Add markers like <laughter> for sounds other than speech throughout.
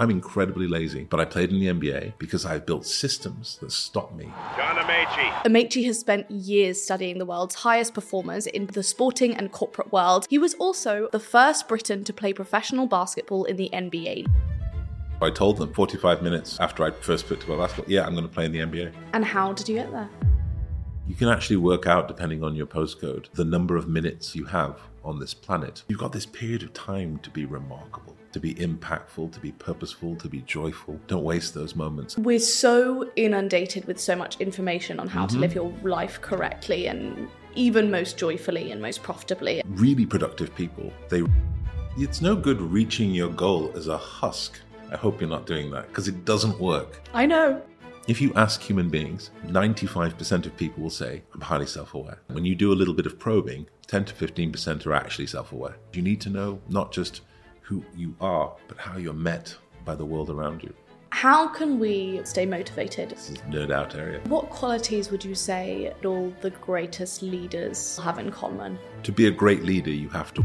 I'm incredibly lazy, but I played in the NBA because I've built systems that stop me. John Amaechi. Amaechi has spent years studying the world's highest performers in the sporting and corporate world. He was also the first Briton to play professional basketball in the NBA. I told them 45 minutes after I first picked up a basketball, yeah, I'm going to play in the NBA. And how did you get there? You can actually work out, depending on your postcode, the number of minutes you have on this planet. You've got this period of time to be remarkable, to be impactful, to be purposeful, to be joyful. Don't waste those moments. We're so inundated with so much information on how to mm-hmm. live your life correctly and even most joyfully and most profitably. Really productive people, they. It's no good reaching your goal as a husk. I hope you're not doing that because it doesn't work. I know. If you ask human beings, 95% of people will say, I'm highly self aware. When you do a little bit of probing, 10 to 15% are actually self aware. You need to know not just who you are, but how you're met by the world around you. How can we stay motivated? This is nerd out area. What qualities would you say all the greatest leaders have in common? To be a great leader, you have to.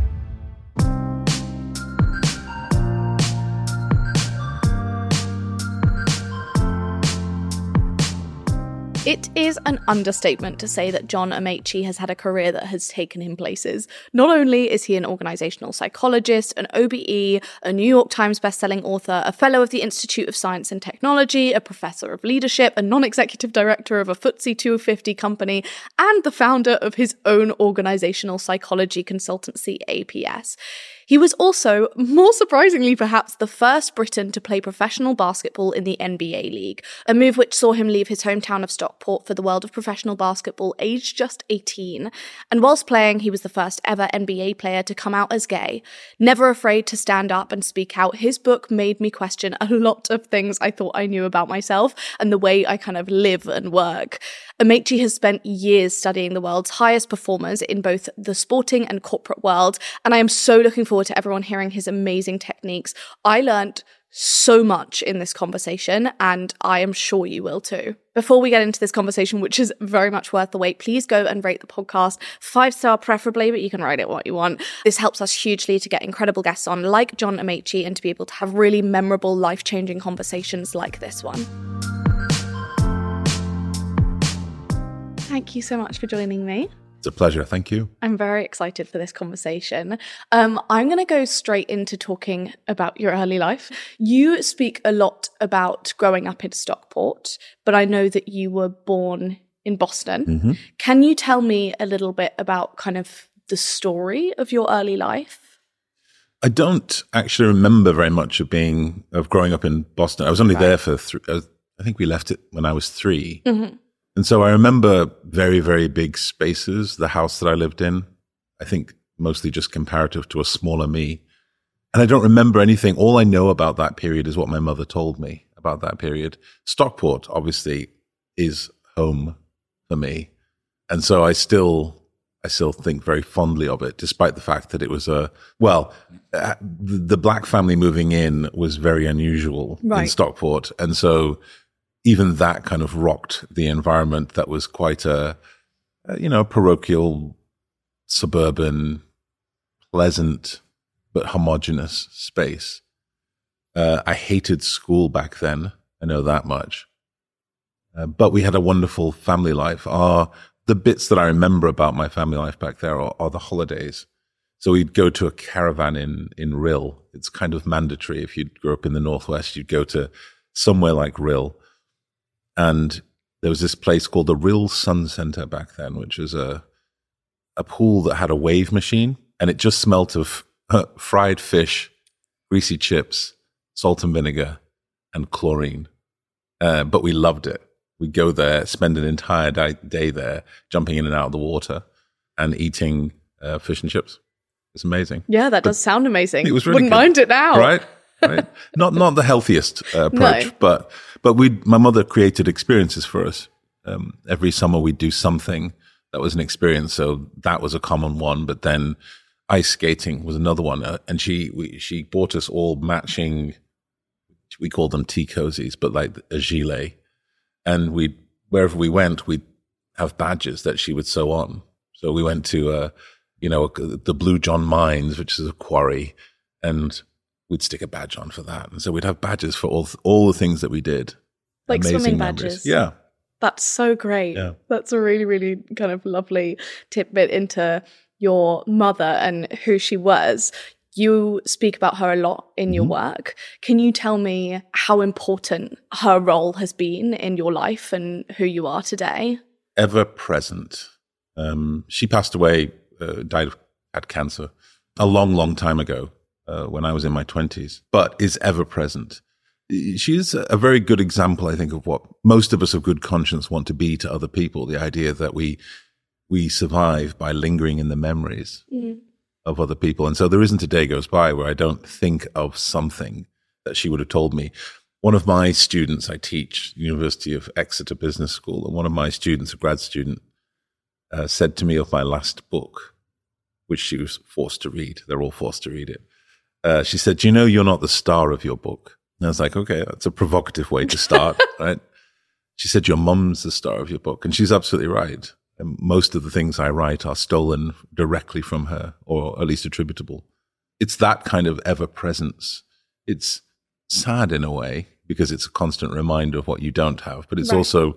It is an understatement to say that John Amaechi has had a career that has taken him places. Not only is he an organizational psychologist, an OBE, a New York Times bestselling author, a fellow of the Institute of Science and Technology, a professor of leadership, a non-executive director of a FTSE 250 company, and the founder of his own organizational psychology consultancy, APS. He was also, more surprisingly perhaps, the first Briton to play professional basketball in the NBA League, a move which saw him leave his hometown of Stockport for the world of professional basketball aged just 18. And whilst playing, he was the first ever NBA player to come out as gay. Never afraid to stand up and speak out, his book made me question a lot of things I thought I knew about myself and the way I kind of live and work. Amaechi has spent years studying the world's highest performers in both the sporting and corporate world, and I am so looking forward to everyone hearing his amazing techniques. I learnt so much in this conversation, and I am sure you will too. Before we get into this conversation, which is very much worth the wait, please go and rate the podcast five star preferably, but you can write it what you want. This helps us hugely to get incredible guests on, like John Amaechi, and to be able to have really memorable, life changing conversations like this one. Thank you so much for joining me. It's a pleasure. Thank you. I'm very excited for this conversation. Um, I'm going to go straight into talking about your early life. You speak a lot about growing up in Stockport, but I know that you were born in Boston. Can you tell me a little bit about kind of the story of your early life? I don't actually remember very much of being of growing up in Boston. I was only there for three. Uh, I think we left it when I was 3 and so I remember very very big spaces. The house that I lived in, I think mostly just comparative to a smaller me, and I don't remember anything. All I know about that period is what my mother told me about that period. Stockport obviously is home for me, and so I still I still think very fondly of it, despite the fact that it was a well, uh, the, the black family moving in was very unusual in Stockport, and so even that kind of rocked the environment. That was quite a, a you know parochial, suburban, pleasant but homogenous space. Uh, I hated school back then. I know that much. Uh, but we had a wonderful family life. Our the bits that I remember about my family life back there are, are the holidays. So we'd go to a caravan in in Rhyl. It's kind of mandatory if you grew up in the northwest. You'd go to somewhere like Rhyl, and there was this place called the Rhyl Sun Center back then, which was a a pool that had a wave machine, and it just smelt of uh, fried fish, greasy chips, salt and vinegar, and chlorine. Uh, but we loved it. We'd go there, spend an entire day, day there, jumping in and out of the water and eating uh, fish and chips. It's amazing. Yeah, that does sound amazing. It was really Wouldn't good. mind it now. right? Right. not not the healthiest uh, <laughs> approach, No. but but we my mother created experiences for us. Um, every summer we'd do something that was an experience. So that was a common one. But then ice skating was another one, uh, and she we, she bought us all matching. We called them tea cozies, but like a gilet, and we wherever we went, we'd have badges that she would sew on. So we went to, uh, you know, the Blue John Mines, which is a quarry, and we'd stick a badge on for that. And so we'd have badges for all all the things that we did. Like Amazing swimming memories. badges. Yeah. That's so great. Yeah. That's a really, really kind of lovely tidbit into your mother and who she was. You speak about her a lot in your Mhm. work. Can you tell me how important her role has been in your life and who you are today? Ever present. Um, she passed away, uh, died of had cancer a long, long time ago uh, when I was in my twenties, but is ever present. She's a very good example, I think, of what most of us of good conscience want to be to other people. The idea that we we survive by lingering in the memories of other people. And so there isn't a day goes by where I don't think of something that she would have told me. One of my students, I teach University of Exeter Business School, and one of my students, a grad student, uh, said to me of my last book, which she was forced to read. They're all forced to read it. Uh, she said, "Do you know you're not the star of your book?" And I was like, "Okay, that's a provocative way to start, <laughs> right?" She said, "Your mum's the star of your book," and she's absolutely right. And most of the things I write are stolen directly from her, or at least attributable. It's that kind of ever presence. It's sad in a way because it's a constant reminder of what you don't have, but it's Right. also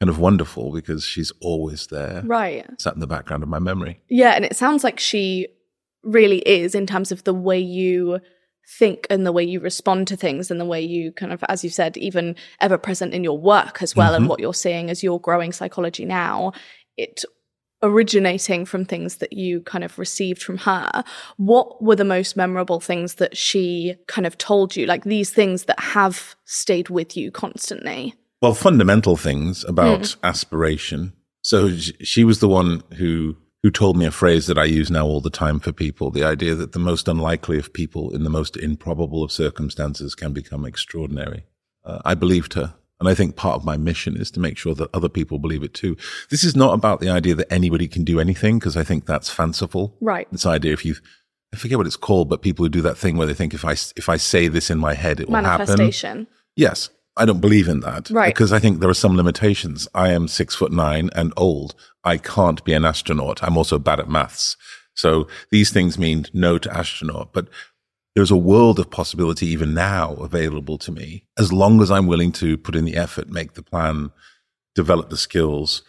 kind of wonderful because she's always there, Right. sat in the background of my memory. Yeah, and it sounds like she really is in terms of the way you think and the way you respond to things and the way you kind of, as you said, even ever present in your work as well and Mhm. what you're seeing as you're growing psychology now. It originating from things that you kind of received from her. What were the most memorable things that she kind of told you? Like these things that have stayed with you constantly. Well, fundamental things about aspiration. So she was the one who who told me a phrase that I use now all the time for people: the idea that the most unlikely of people in the most improbable of circumstances can become extraordinary. Uh, I believed her, and I think part of my mission is to make sure that other people believe it too. This is not about the idea that anybody can do anything, because I think that's fanciful. Right. This idea, if you, I forget what it's called, but people who do that thing where they think if I if I say this in my head, it will happen. Manifestation. Yes, I don't believe in that. Right. Because I think there are some limitations. I am six foot nine and old. I can't be an astronaut. I'm also bad at maths. So these things mean no to astronaut. But there's a world of possibility even now available to me as long as I'm willing to put in the effort, make the plan, develop the skills,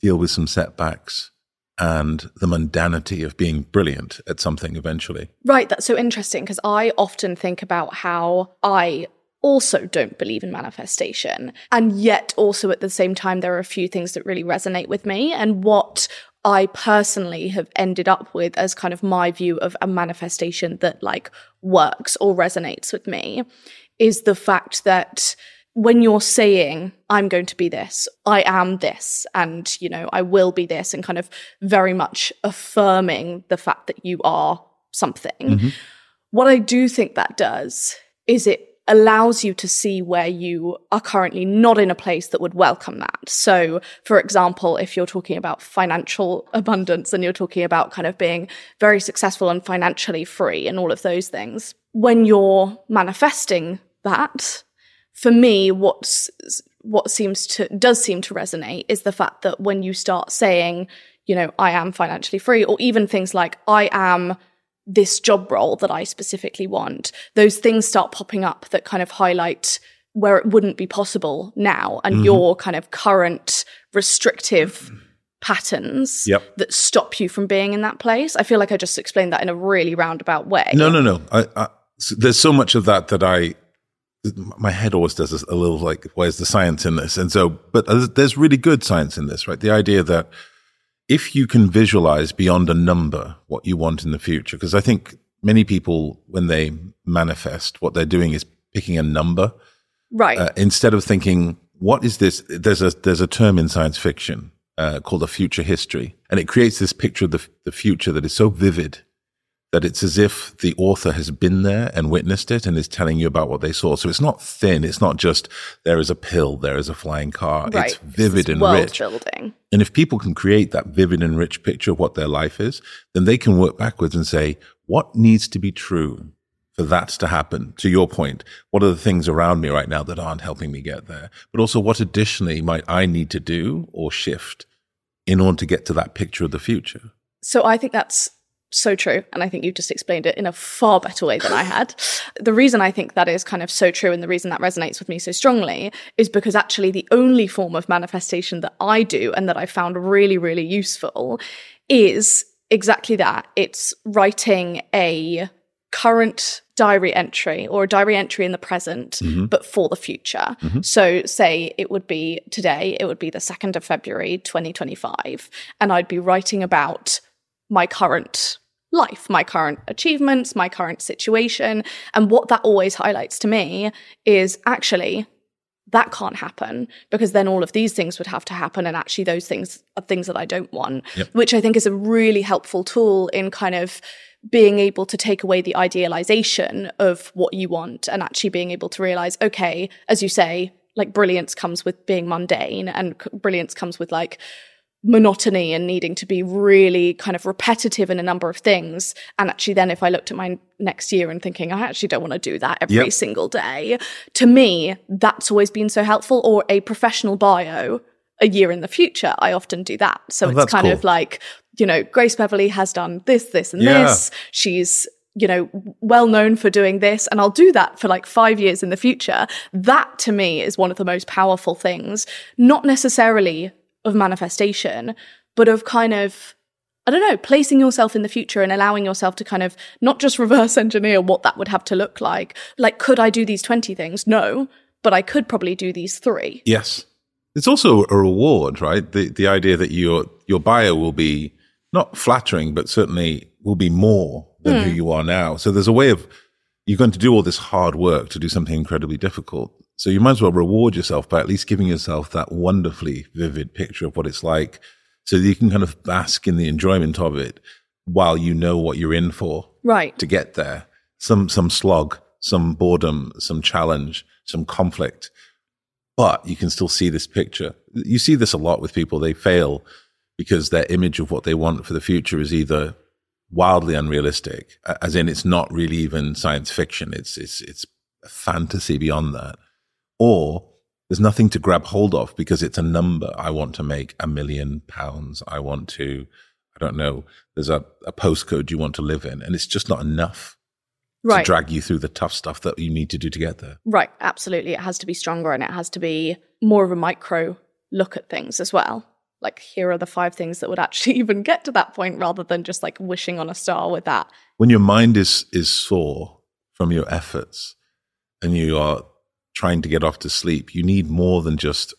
deal with some setbacks and the mundanity of being brilliant at something eventually. Right, that's so interesting because I often think about how I also don't believe in manifestation. And yet, also at the same time, there are a few things that really resonate with me. And what I personally have ended up with as kind of my view of a manifestation that like works or resonates with me is the fact that when you're saying i'm going to be this i am this and you know i will be this and kind of very much affirming the fact that you are something mm-hmm. what i do think that does is it allows you to see where you are currently not in a place that would welcome that. So, for example, if you're talking about financial abundance and you're talking about kind of being very successful and financially free and all of those things, when you're manifesting that, for me, what's what seems to does seem to resonate is the fact that when you start saying, you know, I am financially free, or even things like I am this job role that I specifically want, those things start popping up that kind of highlight where it wouldn't be possible now and mm-hmm. your kind of current restrictive patterns Yep. that stop you from being in that place. I feel like I just explained that in a really roundabout way. No, no, no. I, I, there's so much of that that I, my head always does this a little like, where's the science in this? And so, but there's really good science in this, right? The idea that if you can visualize beyond a number what you want in the future, because I think many people, when they manifest, what they're doing is picking a number Right. uh, instead of thinking, what is this? There's a there's a term in science fiction uh, called a future history, and it creates this picture of the, the future that is so vivid that it's as if the author has been there and witnessed it and is telling you about what they saw. So it's not thin. It's not just there is a pill, there is a flying car. Right. It's vivid It's and rich. building. And if people can create that vivid and rich picture of what their life is, then they can work backwards and say, what needs to be true for that to happen? To your point, what are the things around me right now that aren't helping me get there? But also, what additionally might I need to do or shift in order to get to that picture of the future? So I think that's so true. And I think you just explained it in a far better way than I had. The reason I think that is kind of so true and the reason that resonates with me so strongly is because actually the only form of manifestation that I do and that I found really, really useful is exactly that. It's writing a current diary entry or a diary entry in the present, mm-hmm. but for the future. Mm-hmm. So, say it would be today, it would be the 2nd of February, 2025, and I'd be writing about my current life, my current achievements, my current situation. And what that always highlights to me is actually that can't happen because then all of these things would have to happen. And actually, those things are things that I don't want, which I think is a really helpful tool in kind of being able to take away the idealization of what you want and actually being able to realize, okay, as you say, like brilliance comes with being mundane and brilliance comes with like monotony and needing to be really kind of repetitive in a number of things. And actually, then if I looked at my next year and thinking, I actually don't want to do that every Yep. single day, to me, that's always been so helpful. Or a professional bio a year in the future, I often do that. So Oh, it's kind cool. of like, you know, Grace Beverley has done this, this, and Yeah. this. She's you know, well known for doing this, and I'll do that for like five years in the future. That to me is one of the most powerful things, not necessarily of manifestation, but of kind of, I don't know, placing yourself in the future and allowing yourself to kind of not just <laughs> reverse engineer what that would have to look like. Like, could I do these 20 things? No, but I could probably do these three. Yes. It's also a reward, right? The the idea that your your bio will be not flattering, but certainly will be more than who hmm. you are now. So there's a way of you're going to do all this hard work to do something incredibly difficult. So you might as well reward yourself by at least giving yourself that wonderfully vivid picture of what it's like so that you can kind of bask in the enjoyment of it while you know what you're in for Right. to get there. Some some slog, some boredom, some challenge, some conflict. But you can still see this picture. You see this a lot with people. They fail because their image of what they want for the future is either wildly unrealistic, as in it's not really even science fiction. It's it's it's a fantasy beyond that. Or there's nothing to grab hold of because it's a number. I want to make a million pounds. I want to, I don't know, there's a, a postcode you want to live in, and it's just not enough Right. to drag you through the tough stuff that you need to do to get there. Right, absolutely. It has to be stronger and it has to be more of a micro look at things as well. Like, here are the five things that would actually <laughs> even get to that point rather than just like wishing on a star with that. When your mind is is sore from your efforts and you are trying to get off to sleep, you need more than just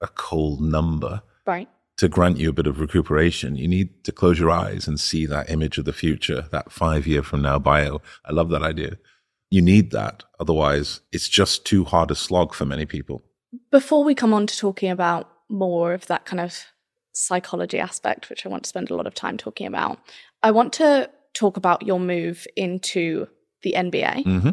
a cold number Right. to grant you a bit of recuperation. You need to close your eyes and see that image of the future, that five year from now bio. I love that idea. You need that. Otherwise, it's just too hard a slog for many people. Before we come on to talking about more of that kind of psychology aspect, which I want to spend a lot of time talking about, I want to talk about your move into the NBA. hmm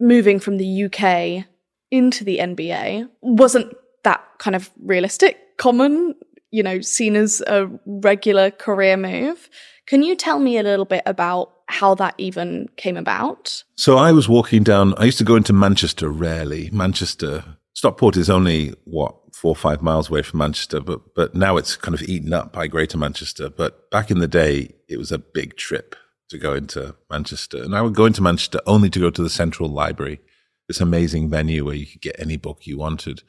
moving from the UK into the NBA wasn't that kind of realistic, common, you know, seen as a regular career move. Can you tell me a little bit about how that even came about? So I was walking down, I used to go into Manchester rarely. Manchester, Stockport is only, what, four or five miles away from Manchester, but, but now it's kind of eaten up by Greater Manchester. But back in the day, it was a big trip to go into Manchester. And I would go into Manchester only to go to the Central Library, this amazing venue where you could get any book you wanted.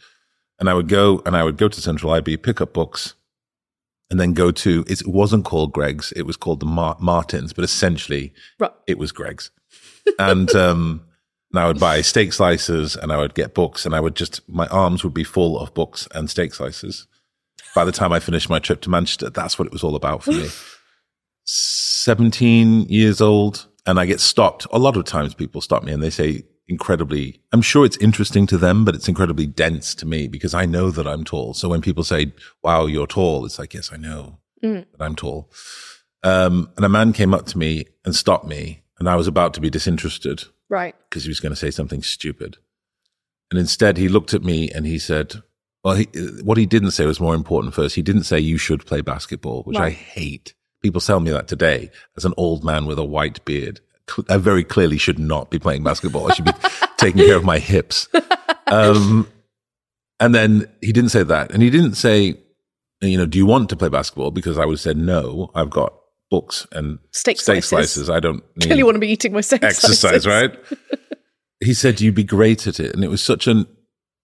And I would go and I would go to Central Library, pick up books, and then go to, it wasn't called Greggs, it was called the Mar- Martins, but essentially Right. it was Greggs. And, um, and I would buy steak slices and I would get books and I would just, my arms would be full of books and steak slices. By the time I finished my trip to Manchester, that's what it was all about for me. <laughs> 17 years old and I get stopped. A lot of times people stop me and they say incredibly, I'm sure it's interesting to them, but it's incredibly dense to me because I know that I'm tall. So when people say, wow, you're tall, it's like, yes, I know Mm. that I'm tall. Um, and a man came up to me and stopped me, and I was about to be disinterested Right. because he was going to say something stupid. And instead, he looked at me and he said, well, he, what he didn't say was more important first. He didn't say you should play basketball, which I hate. People tell me that today as an old man with a white beard. I very clearly should not be playing basketball. I should be <laughs> taking care of my hips. Um, and then he didn't say that. And he didn't say, you know, do you want to play basketball? Because I would have said, no, I've got books and Steak steak slices. slices. I don't <laughs> need Clearly want to be eating my steak exercise, slices. right? <laughs> he said you'd be great at it. And it was such an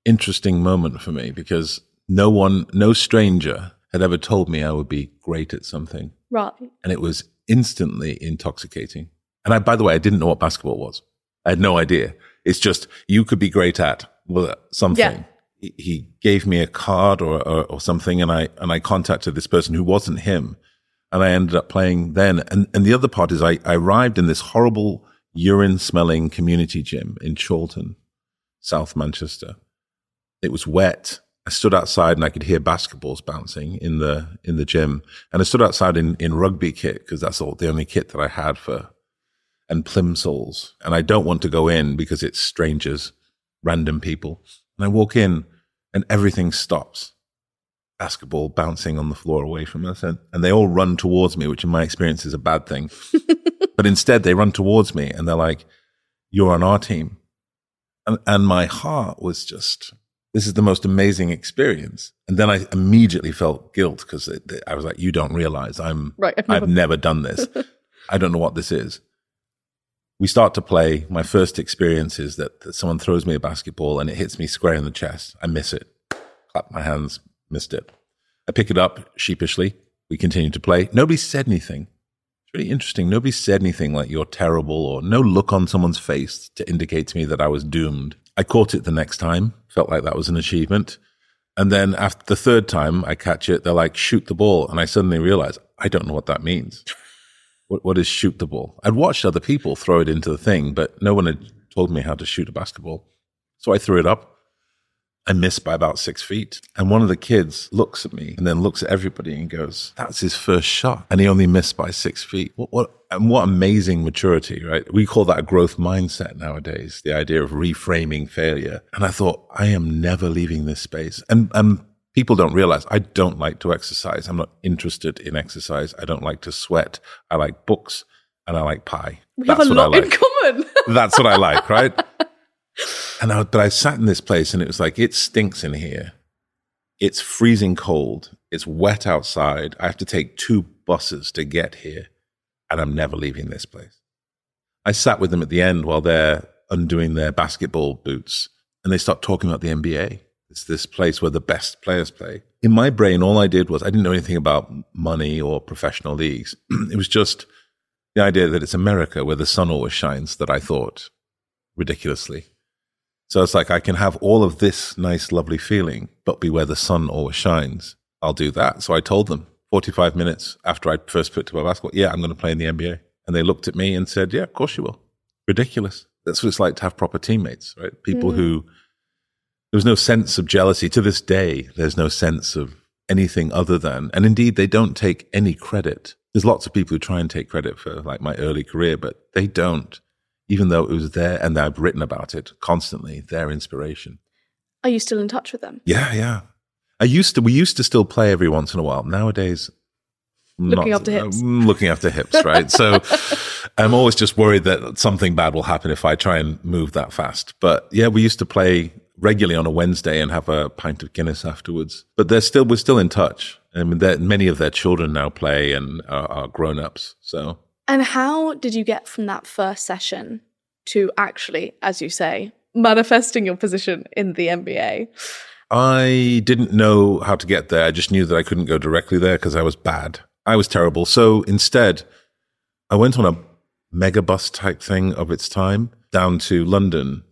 interesting moment for me because no one, no stranger had ever told me I would be great at something. Right. And it was instantly intoxicating. And I, by the way, I didn't know what basketball was. I had no idea. It's just you could be great at well, uh, something. Yeah. He- He gave me a card or, or, or something, and I and I contacted this person who wasn't him, and I ended up playing then. And and the other part is I, I arrived in this horrible urine smelling community gym in Chorlton, South Manchester. It was wet. I stood outside and I could hear basketballs bouncing in the in the gym. And I stood outside in, in rugby kit because that's all the only kit that I had for and plimsolls. And I don't want to go in because it's strangers, random people. And I walk in and everything stops. Basketball bouncing on the floor away from us. And, and they all run towards me, which in my experience is a bad thing. <laughs> but instead they run towards me and they're like, you're on our team. And, and my heart was just, this is the most amazing experience. And then I immediately felt guilt because I was like, you don't realize I'm, Right, I've I've never- never done this. <laughs> I don't know what this is. We start to play. My first experience is that, that someone throws me a basketball and it hits me square in the chest. I miss it. Clap my hands, missed it. I pick it up sheepishly. We continue to play. Nobody said anything. It's really interesting. Nobody said anything like you're terrible or no look on someone's face to indicate to me that I was doomed. I caught it the next time. Felt like that was an achievement. And then after the third time I catch it, they're like, shoot the ball. And I suddenly realize I don't know what that means. What, what is shoot the ball? I'd watched other people throw it into the thing, but no one had told me how to shoot a basketball. So I threw it up. I missed by about six feet. And one of the kids looks at me and then looks at everybody and goes, That's his first shot. And he only missed by six feet. What, what, and what amazing maturity, right? We call that a growth mindset nowadays, the idea of reframing failure. And I thought, I am never leaving this space. And, and people don't realize I don't like to exercise. I'm not interested in exercise. I don't like to sweat. I like books and I like pie. We have a lot like in common. <laughs> that's what I like, right? And I, but I sat in this place and it was like, it stinks in here. It's freezing cold. It's wet outside. I have to take two buses to get here and I'm never leaving this place. I sat with them at the end while they're undoing their basketball boots and they start talking about the NBA. It's this place where the best players play. In my brain, all I did was I didn't know anything about money or professional leagues. <clears throat> it was just the idea that it's America where the sun always shines that I thought ridiculously. So it's like I can have all of this nice, lovely feeling, but be where the sun always shines. I'll do that. So I told them 45 minutes after I first put to my basketball, yeah, I'm going to play in the NBA. And they looked at me and said, yeah, of course you will. Ridiculous. That's what it's like to have proper teammates, right? People who, mm. there was no sense of jealousy. To this day, there's no sense of anything other than, and indeed, they don't take any credit. There's lots of people who try and take credit for like my early career, but they don't, even though it was there and I've written about it constantly, their inspiration. Are you still in touch with them? Yeah, yeah. I used to, we used to still play every once in a while. Nowadays, Looking after hips. I'm looking after hips, right? so <laughs> I'm always just worried that something bad will happen if I try and move that fast. But yeah, we used to play regularly on a Wednesday and have a pint of Guinness afterwards. But they're still, we're still in touch. I mean, many of their children now play and are, are grown ups. So And how did you get from that first session to actually, as you say, manifesting your position in the NBA? I didn't know how to get there. I just knew that I couldn't go directly there because I was bad. I was terrible. So instead, I went on a megabus type thing of its time down to London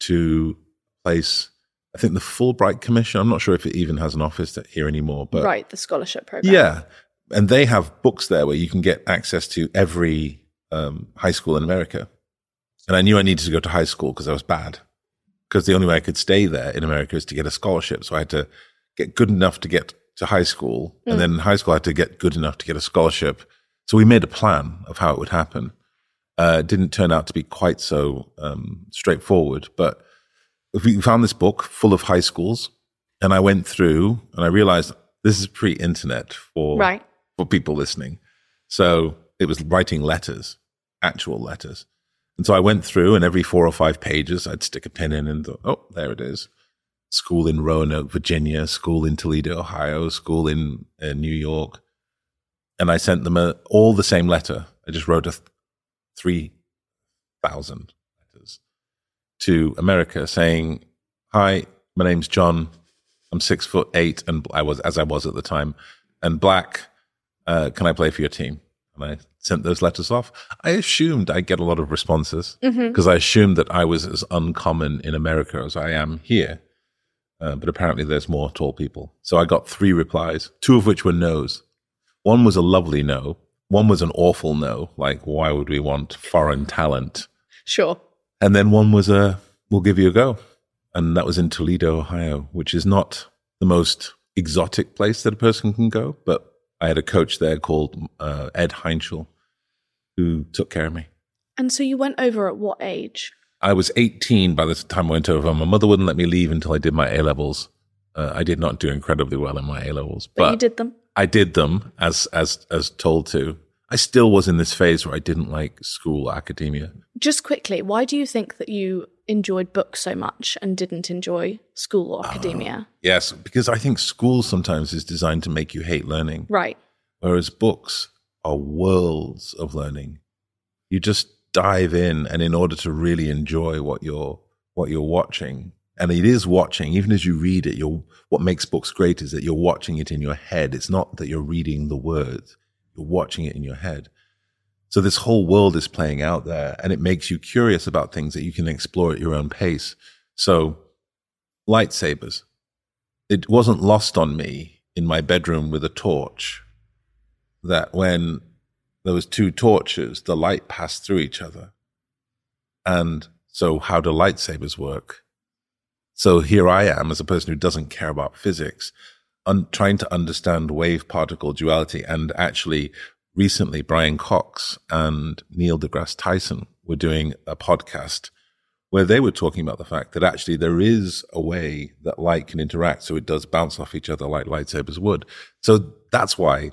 to place, I think the Fulbright Commission. I'm not sure if it even has an office here anymore, but right, the scholarship program. yeah. And they have books there where you can get access to every um, high school in America. And I knew I needed to go to high school because I was bad. Because the only way I could stay there in America is to get a scholarship. So I had to get good enough to get to high school. And then in high school, I had to get good enough to get a scholarship So we made a plan of how it would happen. Uh, it didn't turn out to be quite so um, straightforward, but we found this book full of high schools, and I went through and I realized this is pre-internet for Right. For people listening. So it was writing letters, actual letters. And so I went through, and every four or five pages, I'd stick a pin in and thought, oh, there it is. School in Roanoke, Virginia, school in Toledo, Ohio, school in uh, New York. And I sent them a, all the same letter. I just wrote a th- 3,000 letters to America saying, hi, my name's John. I'm six foot eight, and I was, as I was at the time, and black. Uh, can I play for your team? And I sent those letters off. I assumed I'd get a lot of responses because I assumed that I was as uncommon in America as I am here. Uh, but apparently there's more tall people. So I got three replies, two of which were no's. One was a lovely no. One was an awful no, like, why would we want foreign talent? Sure. And then one was a, we'll give you a go. And that was in Toledo, Ohio, which is not the most exotic place that a person can go. But I had a coach there called uh, Ed Heinschel who took care of me. And so you went over at what age? I was 18 by the time I went over. My mother wouldn't let me leave until I did my A levels. Uh, I did not do incredibly well in my A levels, But, but you did them. I did them as as as told to. I still was in this phase where I didn't like school academia. Just quickly, why do you think that you enjoyed books so much and didn't enjoy school or academia? Ah, yes, because I think school sometimes is designed to make you hate learning, right. whereas books are worlds of learning. You just dive in, and in order to really enjoy what you're what you're watching, and it is watching, even as you read it, you're what makes books great is that you're watching it in your head. It's not that you're reading the words, you're watching it in your head. So this whole world is playing out there and it makes you curious about things that you can explore at your own pace. So lightsabers. It wasn't lost on me in my bedroom with a torch that when there was two torches, the light passed through each other. And so how do lightsabers work? So here I am as a person who doesn't care about physics, un- trying to understand wave particle duality. And actually, recently, Brian Cox and Neil deGrasse Tyson were doing a podcast where they were talking about the fact that actually there is a way that light can interact. So it does bounce off each other like lightsabers would. So that's why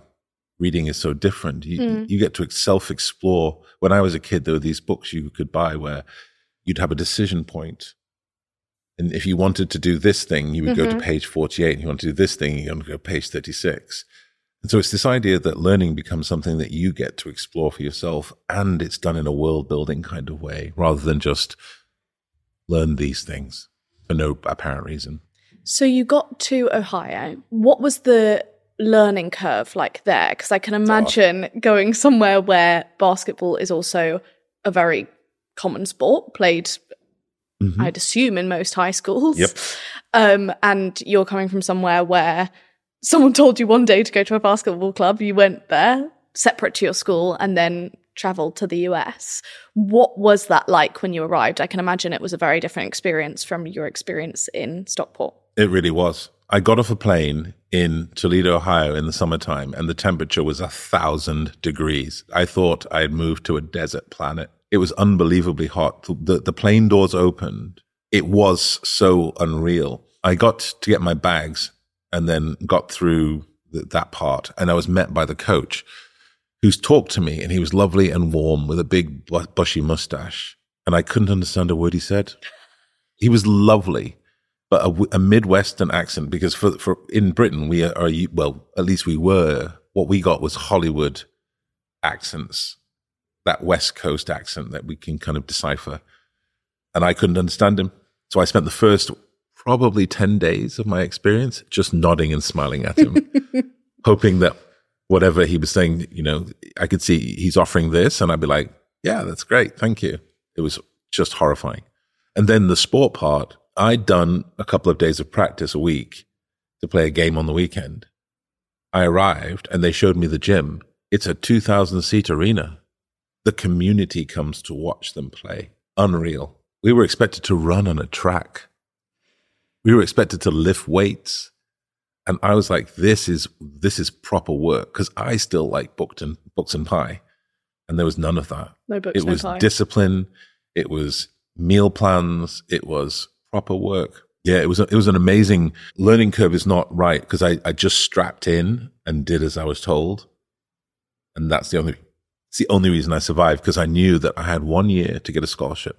reading is so different. You, hmm. you get to self explore. When I was a kid, there were these books you could buy where you'd have a decision point and if you wanted to do this thing, you would go to mm-hmm. page 48. And you want to do this thing, you're going to go to page 36. And so it's this idea that learning becomes something that you get to explore for yourself. And it's done in a world building kind of way rather than just learn these things for no apparent reason. So you got to Ohio. What was the learning curve like there? Because I can imagine going somewhere where basketball is also a very common sport, played, I'd assume, in most high schools. Yep. Um, and you're coming from somewhere where someone told you one day to go to a basketball club, you went there, separate to your school, and then traveled to the US. What was that like when you arrived? I can imagine it was a very different experience from your experience in Stockport. It really was. I got off a plane in Toledo, Ohio in the summertime, and the temperature was a thousand degrees. I thought I had moved to a desert planet. It was unbelievably hot. The, the plane doors opened. It was so unreal. I got to get my bags and then got through th- that part, and I was met by the coach who's talked to me, and he was lovely and warm with a big bu- bushy mustache, and I couldn't understand a word he said. He was lovely, but a, a Midwestern accent because for for in Britain we are, are well at least we were what we got was Hollywood accents, that West Coast accent that we can kind of decipher, and I couldn't understand him. So I spent the first probably ten days of my experience just nodding and smiling at him, <laughs> hoping that whatever he was saying, you know, I could see he's offering this, and I'd be like, yeah, that's great, thank you. It was just horrifying. And then the sport part, I'd done a couple of days of practice a week to play a game on the weekend. I arrived and they showed me the gym. It's a 2000 seat arena. The community comes to watch them play. Unreal. We were expected to run on a track. We were expected to lift weights And I was like, this is this is proper work because I still like booked and books and pie, and there was none of that. No books, and pie. it no was pie. discipline. It was meal plans. It was proper work. Yeah, it was a, it was an amazing learning curve. Is not right because I I just strapped in and did as I was told, and that's the only it's the only reason I survived because I knew that I had one year to get a scholarship,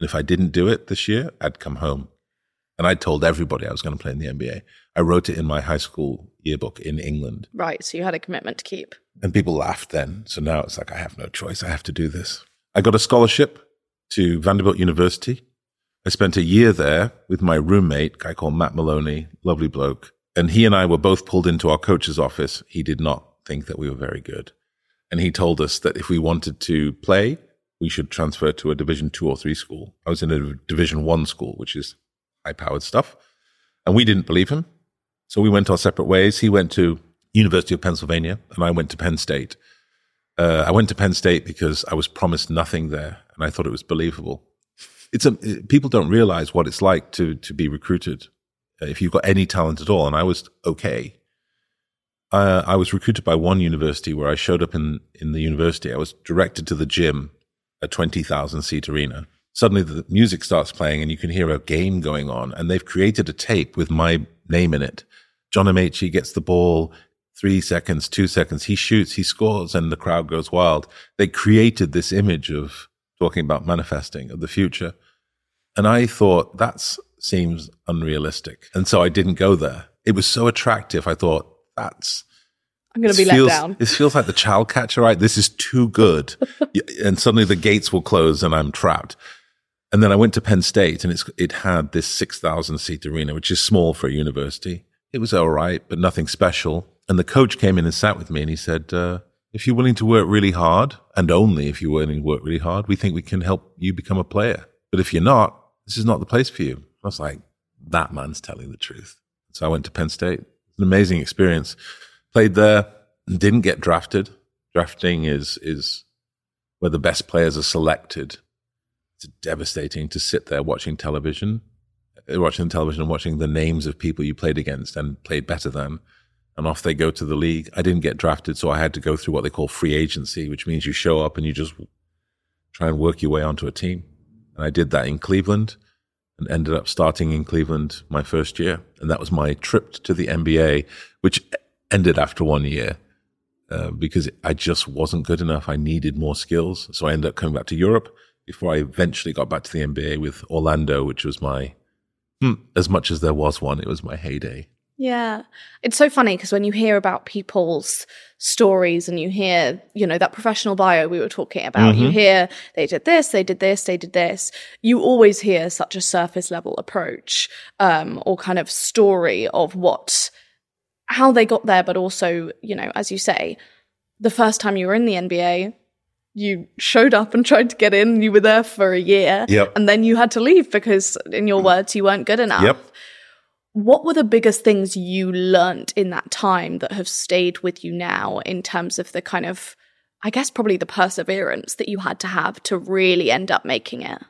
and if I didn't do it this year, I'd come home. And I told everybody I was going to play in the NBA. I wrote it in my high school yearbook in England. right. So you had a commitment to keep. And people laughed then. So now it's like, I have no choice. I have to do this. I got a scholarship to Vanderbilt University. I spent a year there with my roommate, a guy called Matt Maloney, lovely bloke. And he and I were both pulled into our coach's office. He did not think that we were very good. And he told us that if we wanted to play, we should transfer to a division two or three school. I was in a division one school, which is high powered stuff. And we didn't believe him. So we went our separate ways. He went to University of Pennsylvania and I went to Penn State. Uh, I went to Penn State because I was promised nothing there and I thought it was believable. It's a, people don't realize what it's like to, to be recruited uh, if you've got any talent at all. And I was okay. I was recruited by one university where I showed up in, in the university. I was directed to the gym, a 20,000 seat arena. Suddenly the music starts playing and you can hear a game going on and they've created a tape with my name in it. John Amaechi gets the ball, three seconds, two seconds. He shoots, he scores, and the crowd goes wild. They created this image of talking about manifesting of the future. And I thought that seems unrealistic. And so I didn't go there. It was so attractive. I thought that's I'm going to be this let feels, down. This feels like the child catcher, right? This is too good. <laughs> and suddenly the gates will close and I'm trapped. And then I went to Penn State and it's, it had this 6,000 seat arena, which is small for a university. It was all right, but nothing special. And the coach came in and sat with me and he said, uh, if you're willing to work really hard and only if you're willing to work really hard, we think we can help you become a player. But if you're not, this is not the place for you. I was like, that man's telling the truth. So I went to Penn State. An amazing experience. Played there, didn't get drafted. Drafting is, is where the best players are selected. It's devastating to sit there watching television, uh, watching television and watching the names of people you played against and played better than. And off they go to the league. I didn't get drafted, so I had to go through what they call free agency, which means you show up and you just try and work your way onto a team. And I did that in Cleveland and ended up starting in Cleveland my first year. And that was my trip to the NBA, which ended after one year uh, because I just wasn't good enough. I needed more skills. So I ended up coming back to Europe before I eventually got back to the NBA with Orlando, which was my, hmm, as much as there was one, it was my heyday. Yeah. It's so funny because when you hear about people's stories and you hear, you know, that professional bio we were talking about, you Mhm. hear they did this, they did this, they did this. You always hear such a surface level approach um, or kind of story of what, how they got there, but also, you know, as you say, the first time you were in the NBA, you showed up and <laughs> tried to get in, and you were there for a year. Yep. And then you had to leave because, in your mm. words, you weren't good enough. Yep. What were the biggest things you learnt in that time that have stayed with you now in terms of the kind of, I guess, probably the perseverance that you had to have to really end up making it?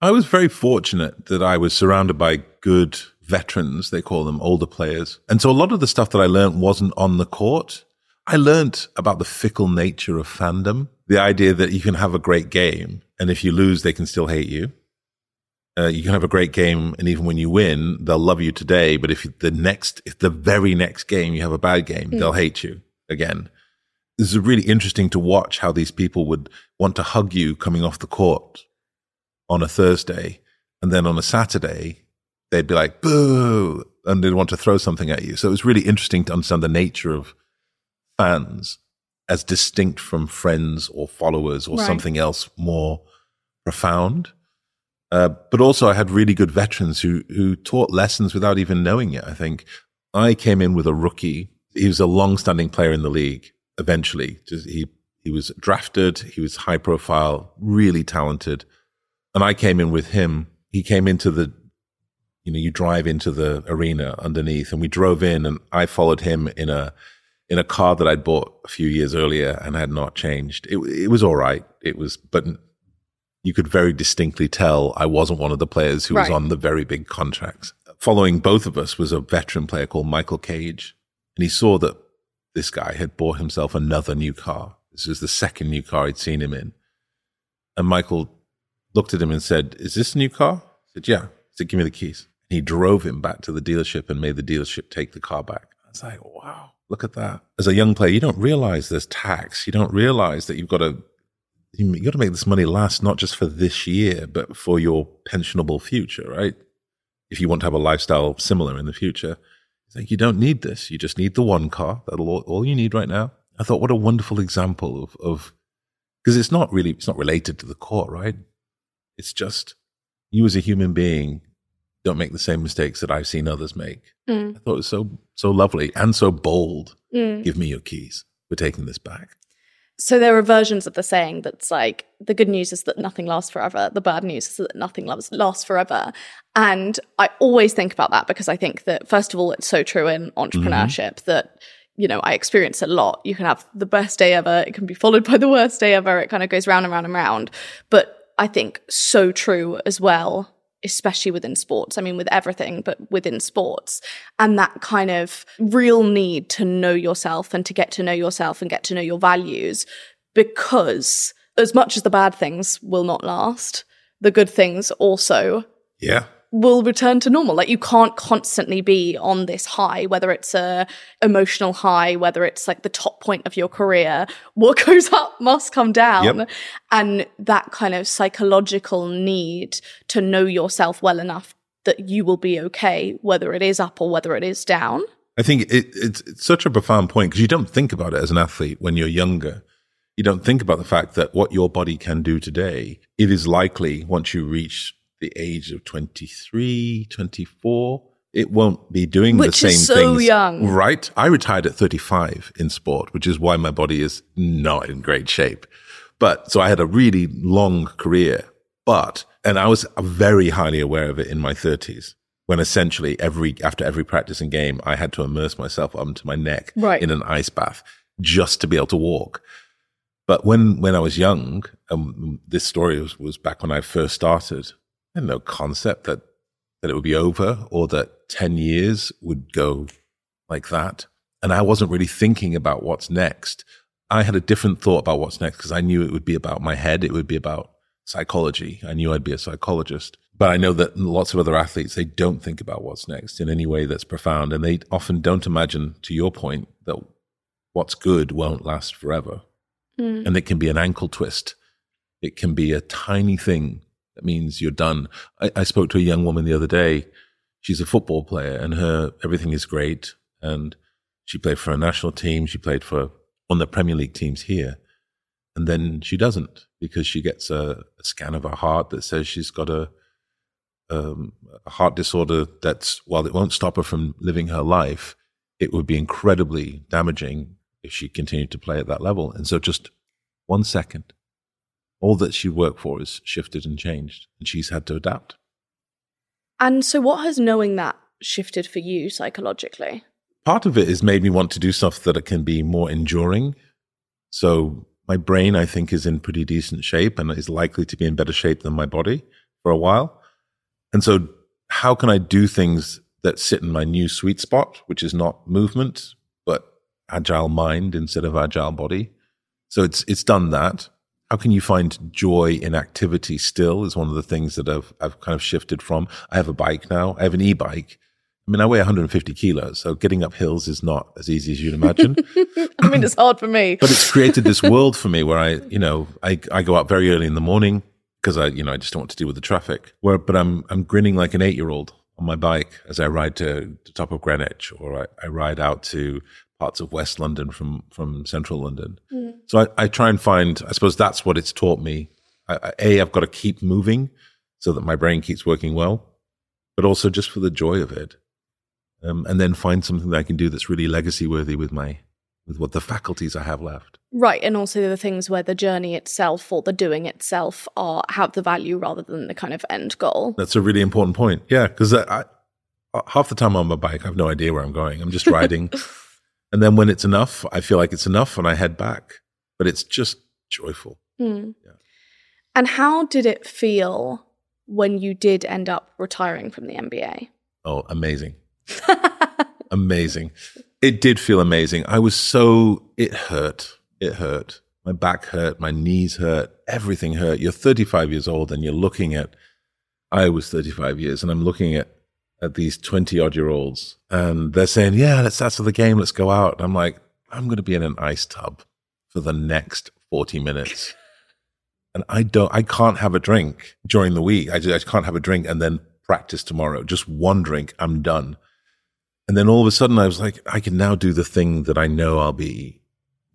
I was very fortunate that I was surrounded by good veterans, they call them older players. And so a lot of the stuff that I learned wasn't on the court. I learned about the fickle nature of fandom, the idea that you can have a great game and if you lose, they can still hate you. Uh, you can have a great game and even when you win, they'll love you today. But if the next, if the very next game you have a bad game, they'll hate you again. This is really interesting to watch how these people would want to hug you coming off the court on a Thursday, and then on a Saturday, they'd be like, boo, and they'd want to throw something at you. So it was really interesting to understand the nature of fans as distinct from friends or followers or Right. something else more profound. Uh, but also, I had really good veterans who who taught lessons without even knowing it. I think I came in with a rookie. He was a long-standing player in the league. Eventually, Just- he he was drafted. He was high profile, really talented and I came in with him. He came into the, you know, you drive into the arena underneath, and we drove in, and I followed him in a in a car that I'd bought a few years earlier and had not changed. It it was all right. It was, but you could very distinctly tell I wasn't one of the players who was on the very big contracts. following both of us was a veteran player called Michael Cage. And he saw that this guy had bought himself another new car. This was the second new car he'd seen him in. And Michael looked at him and said, Is this a new car? I said, Yeah. He said, Give me the keys. And he drove him back to the dealership and made the dealership take the car back. I was like, Wow, look at that. As a young player, you don't realize there's tax. You don't realize that you've got to you got to make this money last not just for this year, but for your pensionable future, right? If you want to have a lifestyle similar in the future, it's like you don't need this. You just need the one car. That'll all, all you need right now. I thought, what a wonderful example of of because it's not really it's not related to the court, right? It's just you as a human being don't make the same mistakes that I've seen others make. Mm. I thought it was so so lovely and so bold. Mm. Give me your keys. We're taking this back. So there are versions of the saying that's like the good news is that nothing lasts forever. The bad news is that nothing lasts forever. And I always think about that because I think that first of all, it's so true in entrepreneurship mm-hmm. that you know, I experience a lot. You can have the best day ever. It can be followed by the worst day ever. It kind of goes round and round and round. But I think so true as well especially within sports. I mean, with everything, but within sports. And that kind of real need to know yourself and to get to know yourself and get to know your values because as much as the bad things will not last, the good things also yeah will return to normal. Like you can't constantly be on this high, whether it's a emotional high, whether it's like the top point of your career. What <laughs> goes up must come down. Yep. And that kind of psychological need to know yourself well enough that you will be okay, whether it is up or whether it is down. I think it, it's, it's such a profound point because you don't think about it as an athlete when you're younger. You don't think about the fact that what your body can do today, it is likely once you reach the age of 23, 24, it won't be doing which the same is so things. young. Right? I retired at 35 in sport, which is why my body is not in great shape. But so I had a really long career, but, and I was very highly aware of it in my 30s when essentially every, after every practice and game, I had to immerse myself up to my neck right. in an ice bath just to be able to walk. But when, when I was young, um, this story was, was back when I first started, had no concept that that it would be over or that 10 years would go like that. And I wasn't really thinking about what's next. I had a different thought about what's next because I knew it would be about my head. It would be about psychology. I knew I'd be a psychologist. But I know that lots of other athletes, they don't think about what's next in any way that's profound. And they often don't imagine, to your point, that what's good won't last forever. Mm. And it can be an ankle twist. It can be a tiny thing that means you're done. I, I spoke to a young woman the other day. She's a football player and her everything is great. And she played for a national team. She played for of the Premier League teams here. And then she doesn't because she gets a, a scan of her heart that says she's got a, um, a heart disorder that's, while it won't stop her from living her life, it would be incredibly damaging if she continued to play at that level. And so just one second, all that she worked for has shifted and changed, and she's had to adapt. And so, what has knowing that shifted for you psychologically? Part of it has made me want to do stuff that can be more enduring. So, my brain, I think, is in pretty decent shape and is likely to be in better shape than my body for a while. And so, how can I do things that sit in my new sweet spot, which is not movement, but agile mind instead of agile body? So it's it's done that how can you find joy in activity still is one of the things that I've, I've kind of shifted from. I have a bike now. I have an e-bike. I mean, I weigh 150 kilos, so getting up hills is not as easy as you'd imagine. <laughs> I mean, it's hard for me. but it's created this world for me where I, you know, I, I go out very early in the morning because I, you know, I just don't want to deal with the traffic. Where, but I'm, I'm grinning like an eight year old on my bike as I ride to the top of Greenwich or I, I ride out to parts of West London from from Central London. Mm. So I, I, try and find. I suppose that's what it's taught me. I, a, I've got to keep moving so that my brain keeps working well, but also just for the joy of it, um, and then find something that I can do that's really legacy worthy with my with what the faculties I have left. Right, and also the things where the journey itself or the doing itself are have the value rather than the kind of end goal. That's a really important point. Yeah, because I, I, half the time on my bike, I have no idea where I'm going. I'm just riding. <laughs> And then when it's enough, I feel like it's enough and I head back. But it's just joyful. Mm. Yeah. And how did it feel when you did end up retiring from the NBA? Oh, amazing. <laughs> amazing. It did feel amazing. I was so, it hurt. It hurt. My back hurt. My knees hurt. Everything hurt. You're 35 years old and you're looking at, I was 35 years and I'm looking at, at these 20 odd year olds and they're saying, yeah, let's, that's the game. Let's go out. And I'm like, I'm going to be in an ice tub for the next 40 minutes. and I don't, I can't have a drink during the week. I just, I can't have a drink and then practice tomorrow. Just one drink, I'm done. And then all of a sudden I was like, I can now do the thing that I know I'll be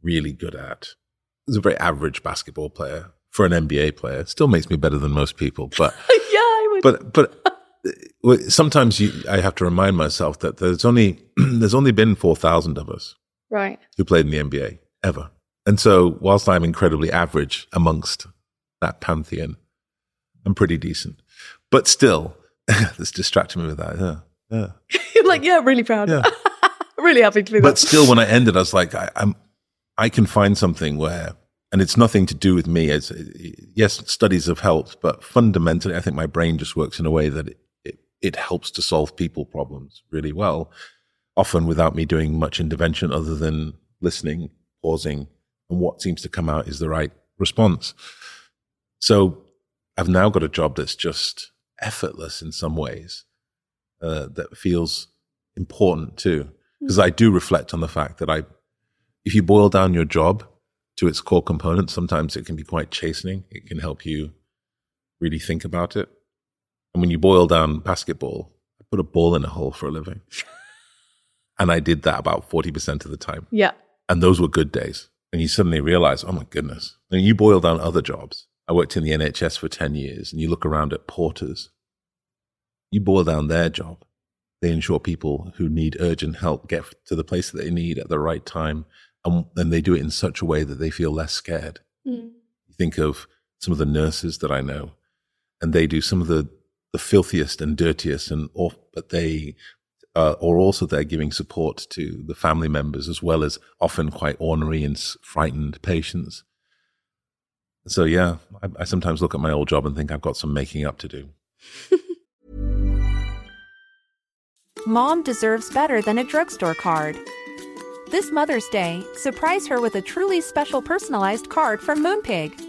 really good at. I was a very average basketball player for an NBA player. Still makes me better than most people, but <laughs> yeah, I would. But but sometimes you, I have to remind myself that there's only <clears throat> there's only been four thousand of us, right, who played in the NBA ever. And so, whilst I'm incredibly average amongst that pantheon, I'm pretty decent. But still, <laughs> this distracted me with that. Yeah, yeah. You're <laughs> like, yeah, really proud. Yeah. <laughs> really happy to be But still, when I ended, I was like, I, I'm, I can find something where, and it's nothing to do with me. As yes, studies have helped, but fundamentally, I think my brain just works in a way that it, it, helps to solve people problems really well. Often without me doing much intervention, other than listening, pausing, and what seems to come out is the right response. So I've now got a job that's just effortless in some ways, uh, that feels important too. Because hmm. I do reflect on the fact that I, if you boil down your job to its core components, sometimes it can be quite chastening. It can help you really think about it. And when you boil down basketball, I put a ball in a hole for a living. <laughs> and I did that about 40% of the time. Yeah. And those were good days. And you suddenly realize, oh my goodness. And you boil down other jobs. I worked in the NHS for 10 years and you look around at porters. You boil down their job. They ensure people who need urgent help get to the place that they need at the right time. And then they do it in such a way that they feel less scared. Mm. You think of some of the nurses that I know and they do some of the, the filthiest and dirtiest and off, but they uh, also they're giving support to the family members as well as often quite ornery and frightened patients. So yeah, I, I sometimes look at my old job and think I've got some making up to do. <laughs> Mom deserves better than a drugstore card. This Mother's Day, surprise her with a truly special personalized card from Moonpig.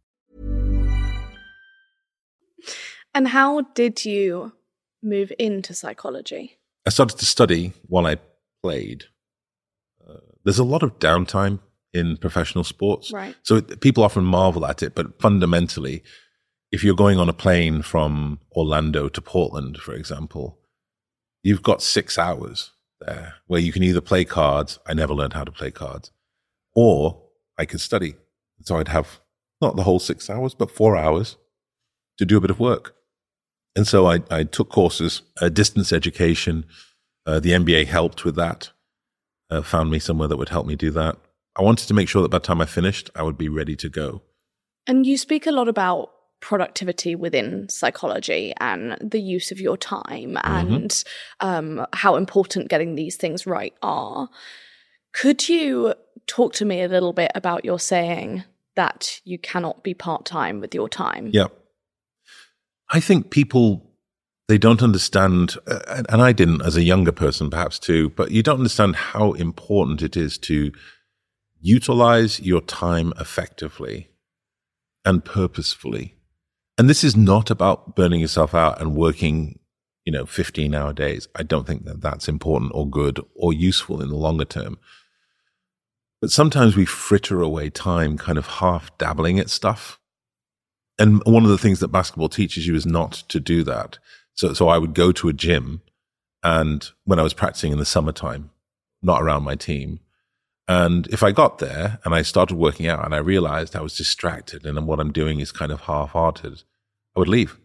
And how did you move into psychology? I started to study while I played uh, there's a lot of downtime in professional sports. Right. So people often marvel at it, but fundamentally, if you're going on a plane from Orlando to Portland, for example, you've got six hours there where you can either play cards. I never learned how to play cards, or I could study. So I'd have not the whole six hours, but four hours to do a bit of work. And so I, I took courses, uh, distance education. Uh, the NBA helped with that uh, found me somewhere that would help me do that. I wanted to make sure that by the time I finished, I would be ready to go. And you speak a lot about productivity within psychology and the use of your time mm-hmm. and um, how important getting these things right are. Could you talk to me a little bit about your saying that you cannot be part time with your time? Yeah. I think people they don't understand, and I didn't as a younger person, perhaps too, but you don't understand how important it is to utilize your time effectively and purposefully. And this is not about burning yourself out and working, you know, 15 hour days. I don't think that that's important or good or useful in the longer term. But sometimes we fritter away time kind of half dabbling at stuff. And one of the things that basketball teaches you is not to do that. So, so I would go to a gym and when I was practicing in the summertime, not around my team. And if I got there and I started working out and I realized I was distracted and what I'm doing is kind of half hearted, I would leave.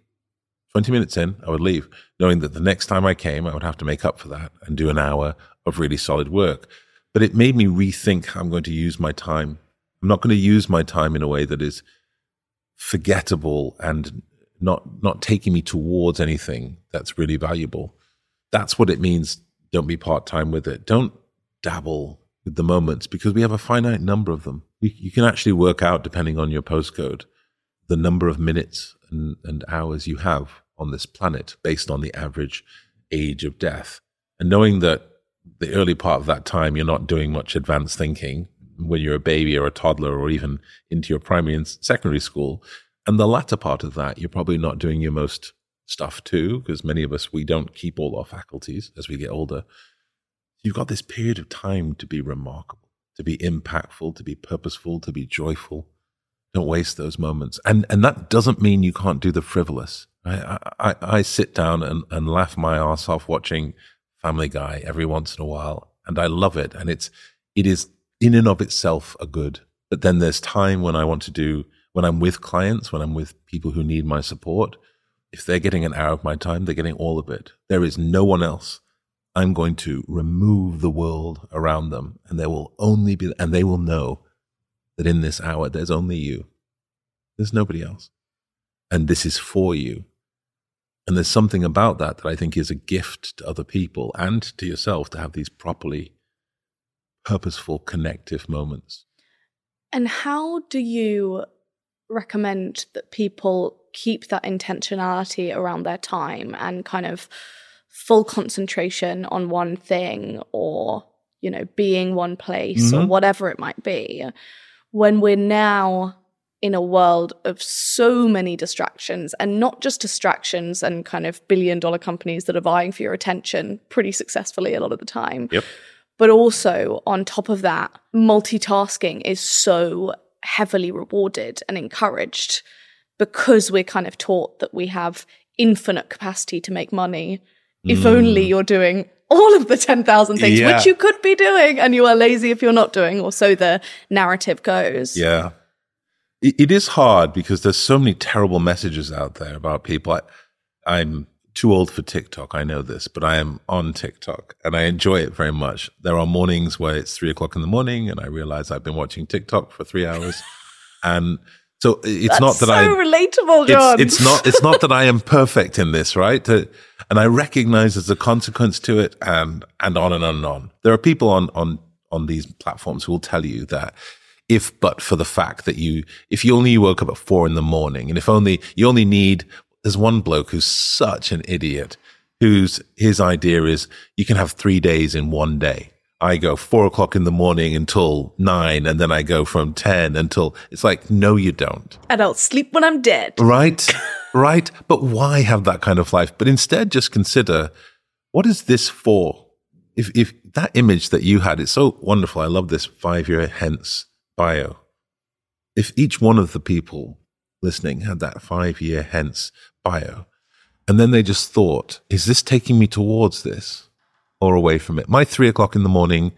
20 minutes in, I would leave, knowing that the next time I came, I would have to make up for that and do an hour of really solid work. But it made me rethink how I'm going to use my time. I'm not going to use my time in a way that is forgettable and not not taking me towards anything that's really valuable. That's what it means. Don't be part time with it. Don't dabble with the moments because we have a finite number of them. You, you, can actually work out, depending on your postcode, the number of minutes and, and hours you have on this planet based on the average age of death. And knowing that the early part of that time, you're not doing much advanced thinking when you're a baby or a toddler or even into your primary and secondary school. And the latter part of that, you're probably not doing your most stuff too, because many of us, we don't keep all our faculties as we get older. You've got this period of time to be remarkable, to be impactful, to be purposeful, to be joyful. Don't waste those moments. And, and that doesn't mean you can't do the frivolous. I, I, I sit down and, and laugh my ass off watching Family Guy every once in a while, and I love it. And it's, it is in and of itself are good. But then there's time when I want to do, when I'm with clients, when I'm with people who need my support. If they're getting an hour of my time, they're getting all of it. There is no one else. I'm going to remove the world around them, and there will only be, and they will know that in this hour, there's only you. There's nobody else. And this is for you. And there's something about that that I think is a gift to other people and to yourself to have these properly purposeful, connective moments. And how do you recommend that people keep that intentionality around their time and kind of full concentration on one thing or, you know, being one place mm-hmm. or whatever it might be when we're now in a world of so many distractions and not just distractions and kind of billion dollar companies that are vying for your attention pretty successfully a lot of the time. Yep. But also, on top of that, multitasking is so heavily rewarded and encouraged because we're kind of taught that we have infinite capacity to make money if mm. only you're doing all of the 10,000 things, yeah. which you could be doing, and you are lazy if you're not doing, or so the narrative goes. Yeah. It is hard because there's so many terrible messages out there about people. I, I'm too old for TikTok. I know this, but I am on TikTok and I enjoy it very much. There are mornings where it's three o'clock in the morning and I realize I've been watching TikTok for three hours. and so it's That's not that I'm so I relatable, John. It's, it's, not. It's not that I am perfect in this, right? And I recognize there's a consequence to it, and and on and on and on. There are people on on on these platforms who will tell you that if but for the fact that you if you only woke up at four in the morning, and if only you only need there's one bloke who's such an idiot whose his idea is you can have three days in one day. I go four o'clock in the morning until nine, and then I go from 10 until it's like, no, you don't. And I'll sleep when I'm dead. Right. <laughs> right. But why have that kind of life? But instead, just consider what is this for? If, if that image that you had, it's so wonderful. I love this five year hence bio. If each one of the people listening had that five year hence bio. And then they just thought, is this taking me towards this or away from it? My three o'clock in the morning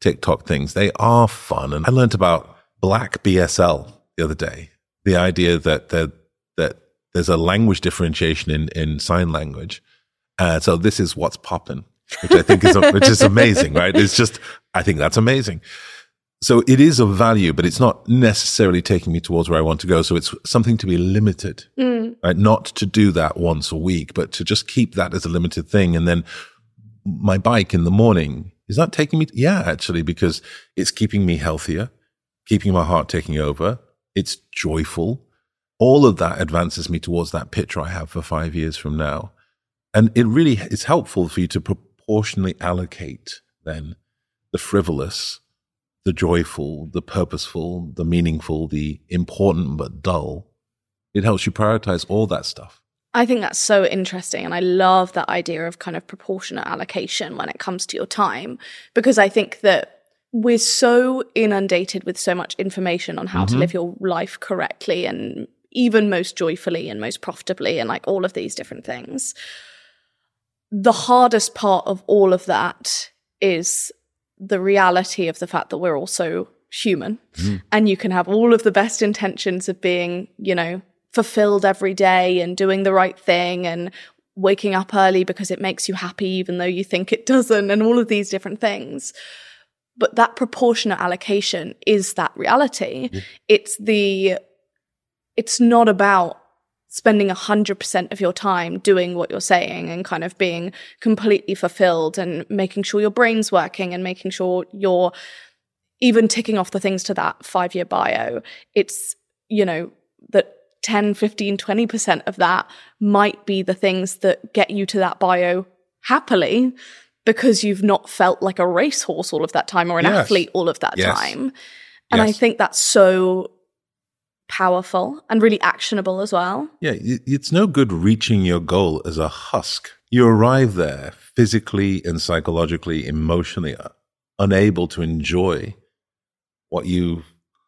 TikTok things, they are fun. And I learned about black BSL the other day. The idea that that there's a language differentiation in, in sign language. Uh, so this is what's popping, which I think is, which is <laughs> amazing, right? It's just, I think that's amazing so it is of value, but it's not necessarily taking me towards where I want to go. So it's something to be limited, mm. right? Not to do that once a week, but to just keep that as a limited thing. And then my bike in the morning, is that taking me? yeah, actually, because it's keeping me healthier, keeping my heart taking over. It's joyful. All of that advances me towards that picture I have for five years from now. And it really is helpful for you to proportionally allocate then the frivolous the joyful, the purposeful, the meaningful, the important but dull. It helps you prioritize all that stuff. I think that's so interesting. And I love that idea of kind of proportionate allocation when it comes to your time, because I think that we're so inundated with so much information on how Mm-hmm. to live your life correctly and even most joyfully and most profitably and like all of these different things. The hardest part of all of that is the reality of the fact that we're also human mm. and you can have all of the best intentions of being, you know, fulfilled every day and doing the right thing and waking up early because it makes you happy even though you think it doesn't and all of these different things. But that proportionate allocation is that reality. It's the it's not about spending 100% of your time doing what you're saying and kind of being completely fulfilled and making sure your brain's working and making sure you're even ticking off the things to that 5 year bio it's you know that 10 15 20% of that might be the things that get you to that bio happily because you've not felt like a racehorse all of that time or an Yes. athlete all of that Yes. time. And I think that's so powerful and really actionable as well. Yeah, it's no good reaching your goal as a husk. You arrive there physically and psychologically, emotionally, uh, unable to enjoy what you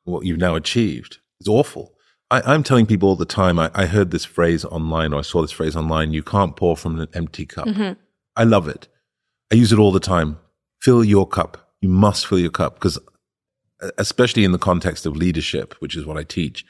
what you've now achieved. It's awful. I, I'm telling people all the time. I, I heard this phrase online, or I saw this phrase online. You can't pour from an empty cup. I love it. I use it all the time. Fill your cup. You must fill your cup because, especially in the context of leadership, which is what I teach,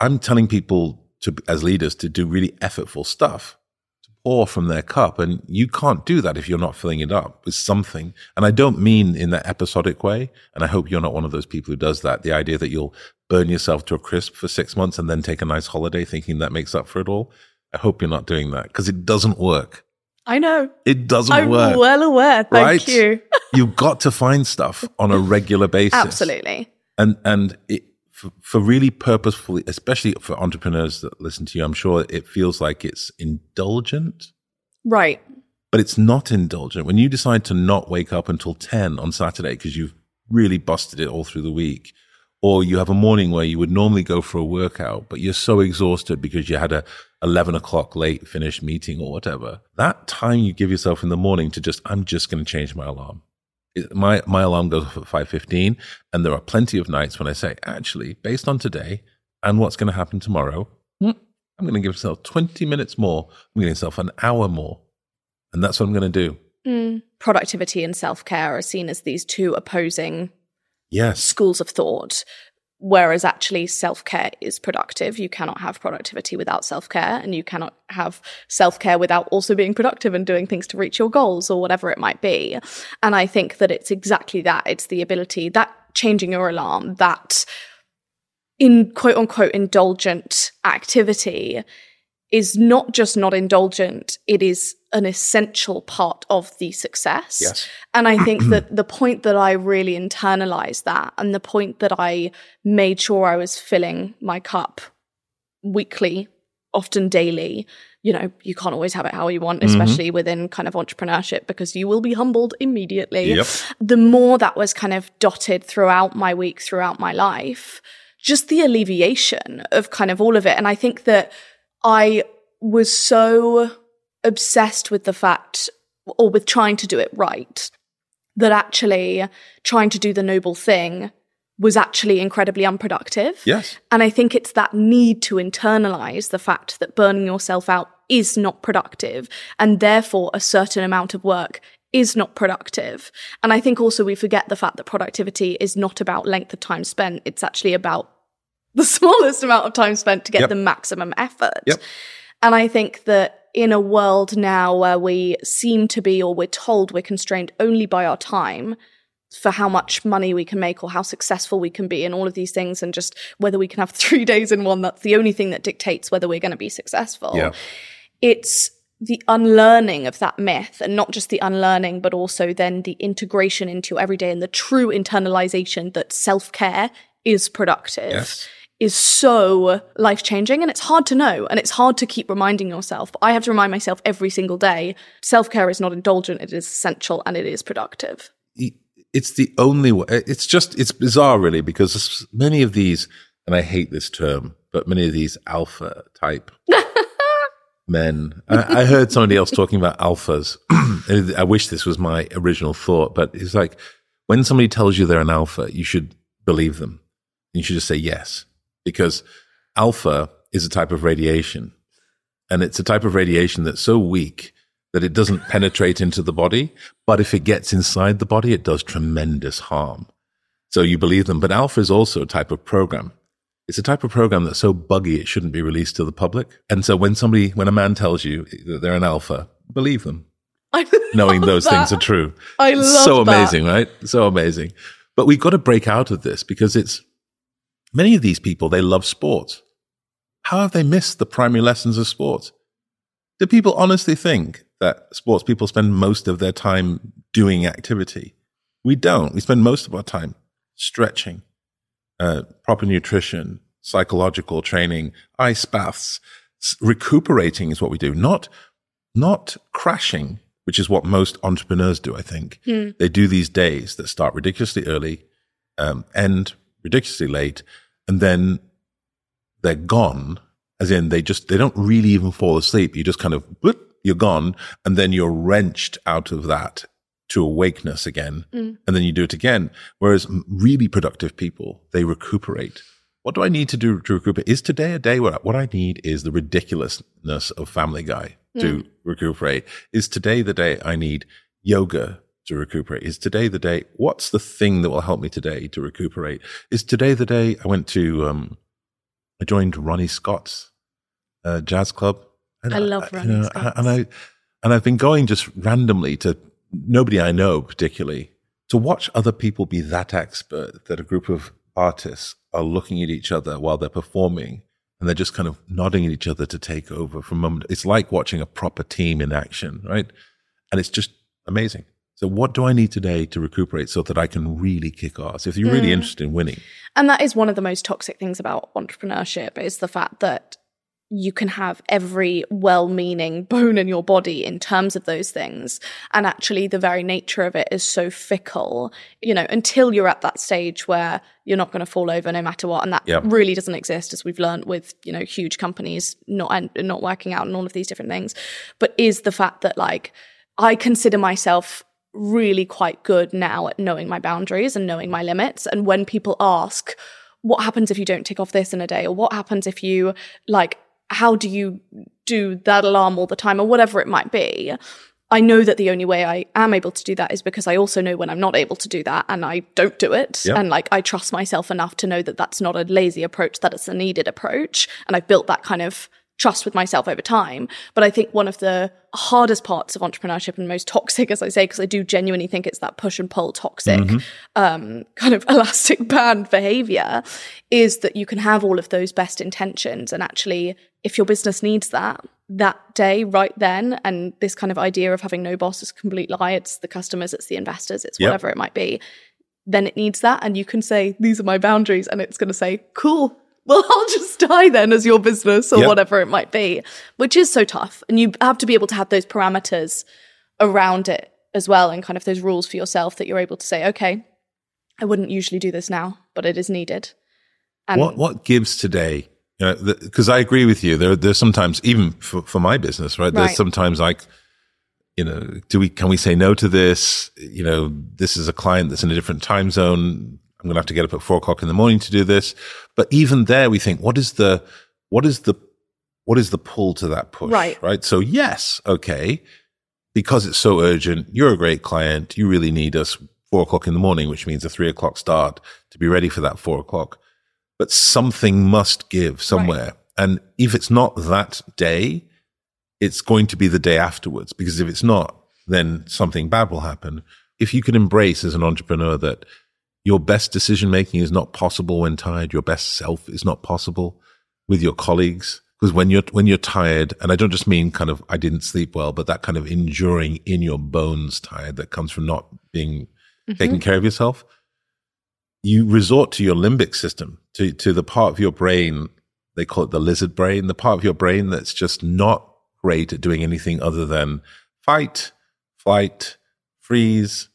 I'm telling people to, as leaders, to do really effortful stuff, to pour from their cup, and you can't do that if you're not filling it up with something. And I don't mean in that episodic way. And I hope you're not one of those people who does that. The idea that you'll burn yourself to a crisp for six months and then take a nice holiday, thinking that makes up for it all. I hope you're not doing that because it doesn't work. I know. It doesn't I'm work. well aware. Thank right? you. You've got to find stuff on a regular basis. Absolutely. And and it, for, for really purposefully, especially for entrepreneurs that listen to you, I'm sure it feels like it's indulgent, Right. but it's not indulgent. When you decide to not wake up until 10 on Saturday because you've really busted it all through the week, or you have a morning where you would normally go for a workout, but you're so exhausted because you had a 11 o'clock late finished meeting or whatever. That time you give yourself in the morning to just, I'm just going to change my alarm. My, my alarm goes off at 5.15 and there are plenty of nights when I say, actually, based on today and what's going to happen tomorrow, hmm, I'm going to give myself 20 minutes more. I'm going to give myself an hour more. And that's what I'm going to do. Mm. Productivity and self care are seen as these two opposing Yes. schools of thought. Whereas actually, self care is productive. You cannot have productivity without self care, and you cannot have self care without also being productive and doing things to reach your goals or whatever it might be. And I think that it's exactly that. It's the ability that changing your alarm, that in quote unquote indulgent activity is not just not indulgent, it is an essential part of the success. Yes. And I think that the point that I really internalized that and the point that I made sure I was filling my cup weekly, often daily, you know, you can't always have it how you want, mm-hmm. especially within kind of entrepreneurship, because you will be humbled immediately. Yep. The more that was kind of dotted throughout my week, throughout my life, just the alleviation of kind of all of it. And I think that I was so obsessed with the fact or with trying to do it right that actually trying to do the noble thing was actually incredibly unproductive. Yes. And I think it's that need to internalize the fact that burning yourself out is not productive and therefore a certain amount of work is not productive. And I think also we forget the fact that productivity is not about length of time spent. It's actually about the <laughs> smallest amount of time spent to get Yep. the maximum effort. Yep. And I think that in a world now where we seem to be, or we're told we're constrained only by our time for how much money we can make or how successful we can be and all of these things, and just whether we can have <laughs> three days in one, that's the only thing that dictates whether we're going to be successful. Yeah. It's the unlearning of that myth and not just the unlearning, but also then the integration into your everyday and the true internalization that self care is productive Yes. Is so life changing and it's hard to know and it's hard to keep reminding yourself. But I have to remind myself every single day self care is not indulgent, it is essential and it is productive. it's the only way. It's just, it's bizarre, really, because many of these, and I hate this term, but many of these alpha type <laughs> men. I, I heard somebody else talking about alphas. <clears throat> I wish this was my original thought, but it's like when somebody tells you they're an alpha, you should believe them. You should just say yes, because alpha is a type of radiation. And it's a type of radiation that's so weak that it doesn't <laughs> penetrate into the body. But if it gets inside the body, it does tremendous harm. So you believe them. But alpha is also a type of program. It's a type of program that's so buggy it shouldn't be released to the public. And so when somebody, when a man tells you that they're an alpha, believe them. <laughs> knowing those that. things are true. I love so that. amazing, right? So amazing. But we've got to break out of this because it's many of these people, they love sports. How have they missed the primary lessons of sports? Do people honestly think that sports people spend most of their time doing activity? We don't. We spend most of our time stretching, uh, proper nutrition, psychological training, ice baths, recuperating is what we do. Not, not crashing, which is what most entrepreneurs do. I think they do these days that start ridiculously early, um, end ridiculously late, and then they're gone. As in, they just they don't really even fall asleep. You just kind of you're gone, and then you're wrenched out of that to awakeness again, mm. and then you do it again. Whereas really productive people, they recuperate. What do I need to do to recuperate? Is today a day where what I need is the ridiculousness of Family Guy to mm. recuperate? Is today the day I need yoga to recuperate? Is today the day? What's the thing that will help me today to recuperate? Is today the day I went to? Um, I joined Ronnie Scott's uh, jazz club. And I love you Ronnie know, Scott's. and I and I've been going just randomly to nobody I know particularly to watch other people be that expert that a group of artists are looking at each other while they're performing and they're just kind of nodding at each other to take over from a moment. It's like watching a proper team in action, right? And it's just amazing. So what do I need today to recuperate so that I can really kick ass? If you're really interested in winning, And that is one of the most toxic things about entrepreneurship is the fact that you can have every well-meaning bone in your body in terms of those things. And actually the very nature of it is so fickle you know until you're at that stage where you're not going to fall over no matter what. And that Yep. really doesn't exist as we've learned with you know huge companies not and not working out and all of these different things. But is the fact that like i consider myself really quite good now at knowing my boundaries and knowing my limits. And when people ask what happens if you don't tick off this in a day? or what happens if you like how do you do that alarm all the time? or whatever it might be i know that the only way i am able to do that is because i also know when i'm not able to do that and i don't do it. Yep. and like i trust myself enough to know that that's not a lazy approach that it's a needed approach. And i've built that kind of trust with myself over time but i think one of the hardest parts of entrepreneurship and most toxic as i say because i do genuinely think it's that push and pull toxic um, kind of <laughs> elastic band behavior is that you can have all of those best intentions. And actually if your business needs that that day right then and this kind of idea of having no boss is a complete lie it's the customers it's the investors it's Yep. whatever it might be then it needs that. And you can say these are my boundaries and it's going to say cool well <laughs> i'll just die then as your business or Yep. whatever it might be which is so tough and you have to be able to have those parameters around it as well and kind of those rules for yourself that you're able to say okay i wouldn't usually do this now but it is needed and what what gives today? You know, because I agree with you. There, there's sometimes even for, for my business, right? There's Right. sometimes like, you know, do we can we say no to this? You know, this is a client that's in a different time zone. I'm going to have to get up at four o'clock in the morning to do this. But even there, we think, what is the what is the what is the pull to that push? Right. Right. So yes, okay, because it's so urgent. You're a great client. You really need us four o'clock in the morning, which means a three o'clock start to be ready for that four o'clock but something must give somewhere. And if it's not that day, it's going to be the day afterwards. Because if it's not, then something bad will happen. If you can embrace as an entrepreneur that your best decision making is not possible when tired, your best self is not possible with your colleagues. Because when you're when you're tired, and I don't just mean kind of I didn't sleep well, but that kind of enduring in your bones tired that comes from not being mm-hmm. taking care of yourself you resort to your limbic system, to, to the part of your brain, they call it the lizard brain, the part of your brain that's just not great at doing anything other than fight, flight, freeze.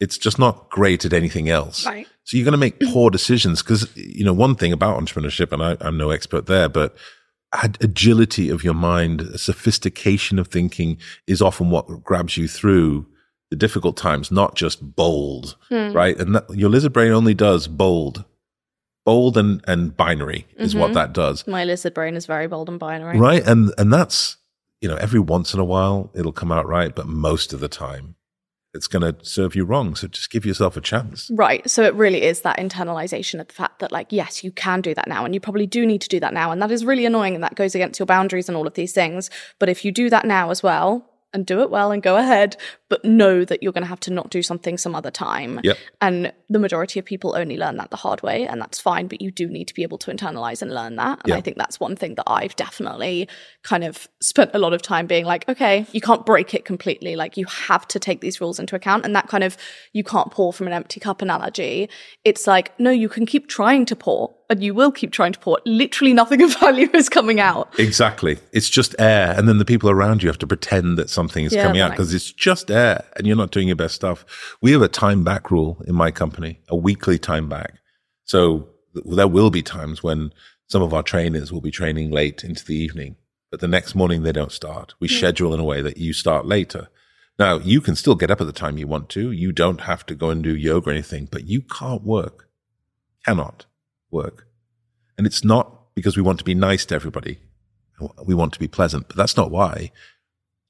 It's just not great at anything else. Right. So you're going to make <clears throat> poor decisions because, you know, one thing about entrepreneurship, and I, I'm no expert there, but agility of your mind, sophistication of thinking is often what grabs you through the difficult times, not just bold, hmm. right? And that, your lizard brain only does bold. Bold and, and binary is what mm-hmm. that does. My lizard brain is very bold and binary. Right. And and that's you know, every once in a while it'll come out right, but most of the time it's gonna serve you wrong. So just give yourself a chance. Right. So it really is that internalization of the fact that, like, yes, you can do that now, and you probably do need to do that now. And that is really annoying, and that goes against your boundaries and all of these things. But if you do that now as well, and do it well and go ahead, but know that you're going to have to not do something some other time. Yep. And the majority of people only learn that the hard way, and that's fine, but you do need to be able to internalize and learn that. And Yeah. I think that's one thing that I've definitely kind of spent a lot of time being like, okay, you can't break it completely. Like, you have to take these rules into account. And that kind of, you can't pour from an empty cup analogy. It's like, no, you can keep trying to pour, and you will keep trying to pour. Literally nothing of value is coming out. Exactly. It's just air. And then the people around you have to pretend that something is Yeah, coming out because it's just air and you're not doing your best stuff. We have a time back rule in my company, a weekly time back. So there will be times when some of our trainers will be training late into the evening, but the next morning they don't start. We hmm. schedule in a way that you start later. Now, you can still get up at the time you want to. You don't have to go and do yoga or anything, but you can't work. Cannot work. And it's not because we want to be nice to everybody. We want to be pleasant, but that's not why.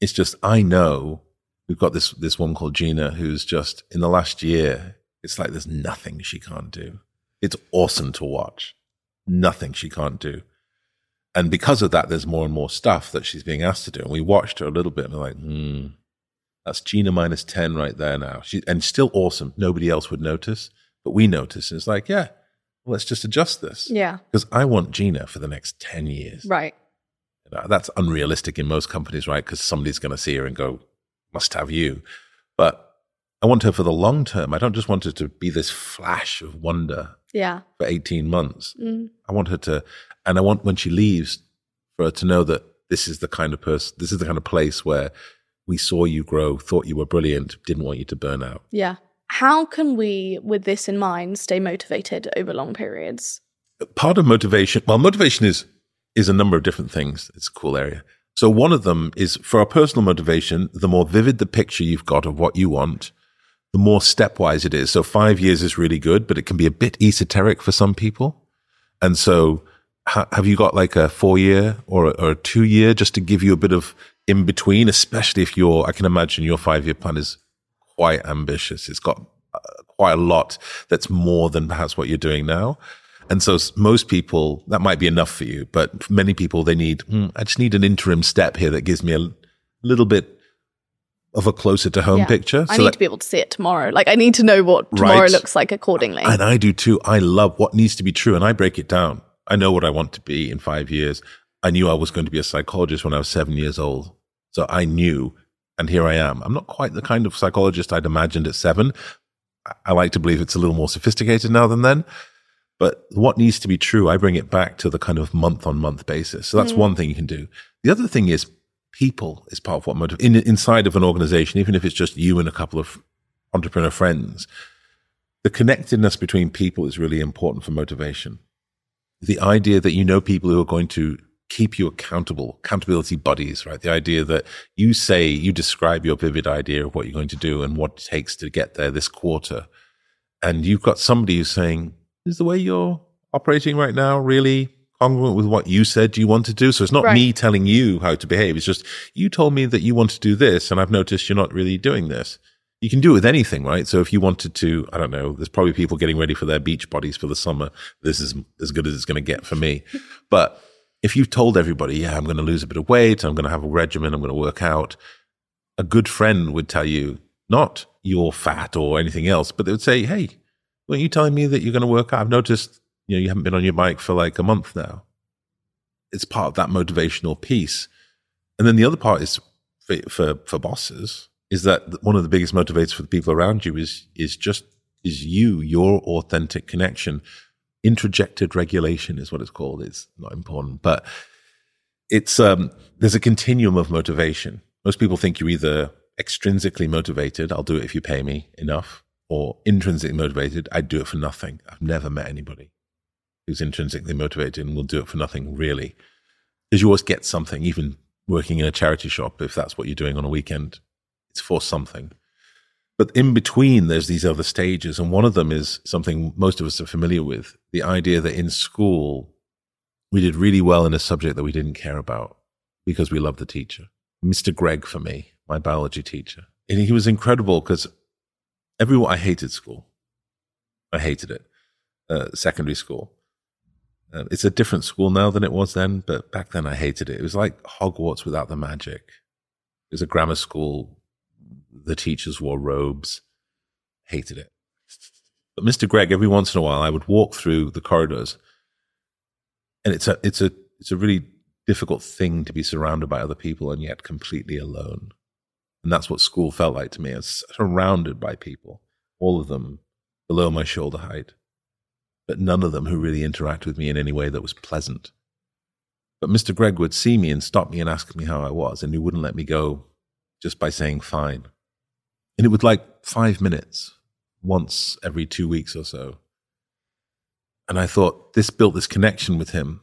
It's just I know we've got this this one called Gina who's just in the last year. It's like there's nothing she can't do. It's awesome to watch. Nothing she can't do. And because of that, there's more and more stuff that she's being asked to do. And we watched her a little bit and we're like, hmm, that's Gina minus 10 right there now. She, and still awesome. Nobody else would notice, but we notice. And it's like, yeah, well, let's just adjust this. Yeah. Because I want Gina for the next 10 years. Right. You know, that's unrealistic in most companies, right? Because somebody's going to see her and go, must have you. But I want her for the long term. I don't just want her to be this flash of wonder Yeah. for 18 months. Mm. I want her to, and I want when she leaves for her to know that this is the kind of person, this is the kind of place where we saw you grow, thought you were brilliant, didn't want you to burn out. Yeah. How can we, with this in mind, stay motivated over long periods? part of motivation well motivation is is a number of different things it's a cool area so one of them is for our personal motivation the more vivid the picture you've got of what you want the more stepwise it is. So five years is really good but it can be a bit esoteric for some people. And so ha- have you got like a four year or, a- or a two year just to give you a bit of in between especially if you're i can imagine your five year plan is quite ambitious. It's got uh, quite a lot that's more than perhaps what you're doing now. And so most people, that might be enough for you, but many people, they need, "Hmm, I just need an interim step here that gives me a little bit of a closer to home Yeah. picture. I need that- to be able to see it tomorrow. Like, I need to know what tomorrow Right. looks like accordingly. and I do too. I love what needs to be true and I break it down. I know what I want to be in five years. I knew I was going to be a psychologist when I was seven years old. So I knew, and here I am. I'm not quite the kind of psychologist I'd imagined at seven. I- I like to believe it's a little more sophisticated now than then. But what needs to be true, I bring it back to the kind of month on month basis. So that's mm. one thing you can do. The other thing is people is part of what motivates in, inside of an organization, even if it's just you and a couple of entrepreneur friends, the connectedness between people is really important for motivation. The idea that you know people who are going to keep you accountable, accountability buddies, right? The idea that you say, you describe your vivid idea of what you're going to do and what it takes to get there this quarter. And you've got somebody who's saying, is the way you're operating right now really congruent with what you said you want to do? So it's not Right. me telling you how to behave. It's just you told me that you want to do this and I've noticed you're not really doing this. You can do it with anything, right? So if you wanted to, I don't know, there's probably people getting ready for their beach bodies for the summer. This is as good as it's going to get for me. <laughs> but if you've told everybody, yeah, I'm going to lose a bit of weight, I'm going to have a regimen, I'm going to work out, a good friend would tell you, not you're fat or anything else, but they would say, hey, weren't you telling me that you're going to work out? I've noticed, you know, you haven't been on your bike for like a month now. It's part of that motivational piece. And then the other part is for, for, for bosses is that one of the biggest motivators for the people around you is, is just, is you, your authentic connection. Introjected regulation is what it's called. It's not important, but it's, um, there's a continuum of motivation. Most people think you're either extrinsically motivated. I'll do it if you pay me enough or intrinsically motivated. I'd do it for nothing. I've never met anybody who's intrinsically motivated and will do it for nothing really. Because you always get something, even working in a charity shop, if that's what you're doing on a weekend, it's for something. But in between, there's these other stages. And one of them is something most of us are familiar with the idea that in school, we did really well in a subject that we didn't care about because we loved the teacher. Mr. Greg, for me, my biology teacher. And he was incredible because everyone, I hated school. I hated it. Uh, secondary school. Uh, it's a different school now than it was then, but back then I hated it. It was like Hogwarts without the magic. It was a grammar school. The teachers wore robes. Hated it. But Mr. Greg, every once in a while, I would walk through the corridors, and it's a it's a it's a really difficult thing to be surrounded by other people and yet completely alone. And that's what school felt like to me. I was surrounded by people, all of them below my shoulder height, but none of them who really interacted with me in any way that was pleasant. But Mr. Greg would see me and stop me and ask me how I was, and he wouldn't let me go just by saying fine. And it would like five minutes, once every two weeks or so. And I thought this built this connection with him.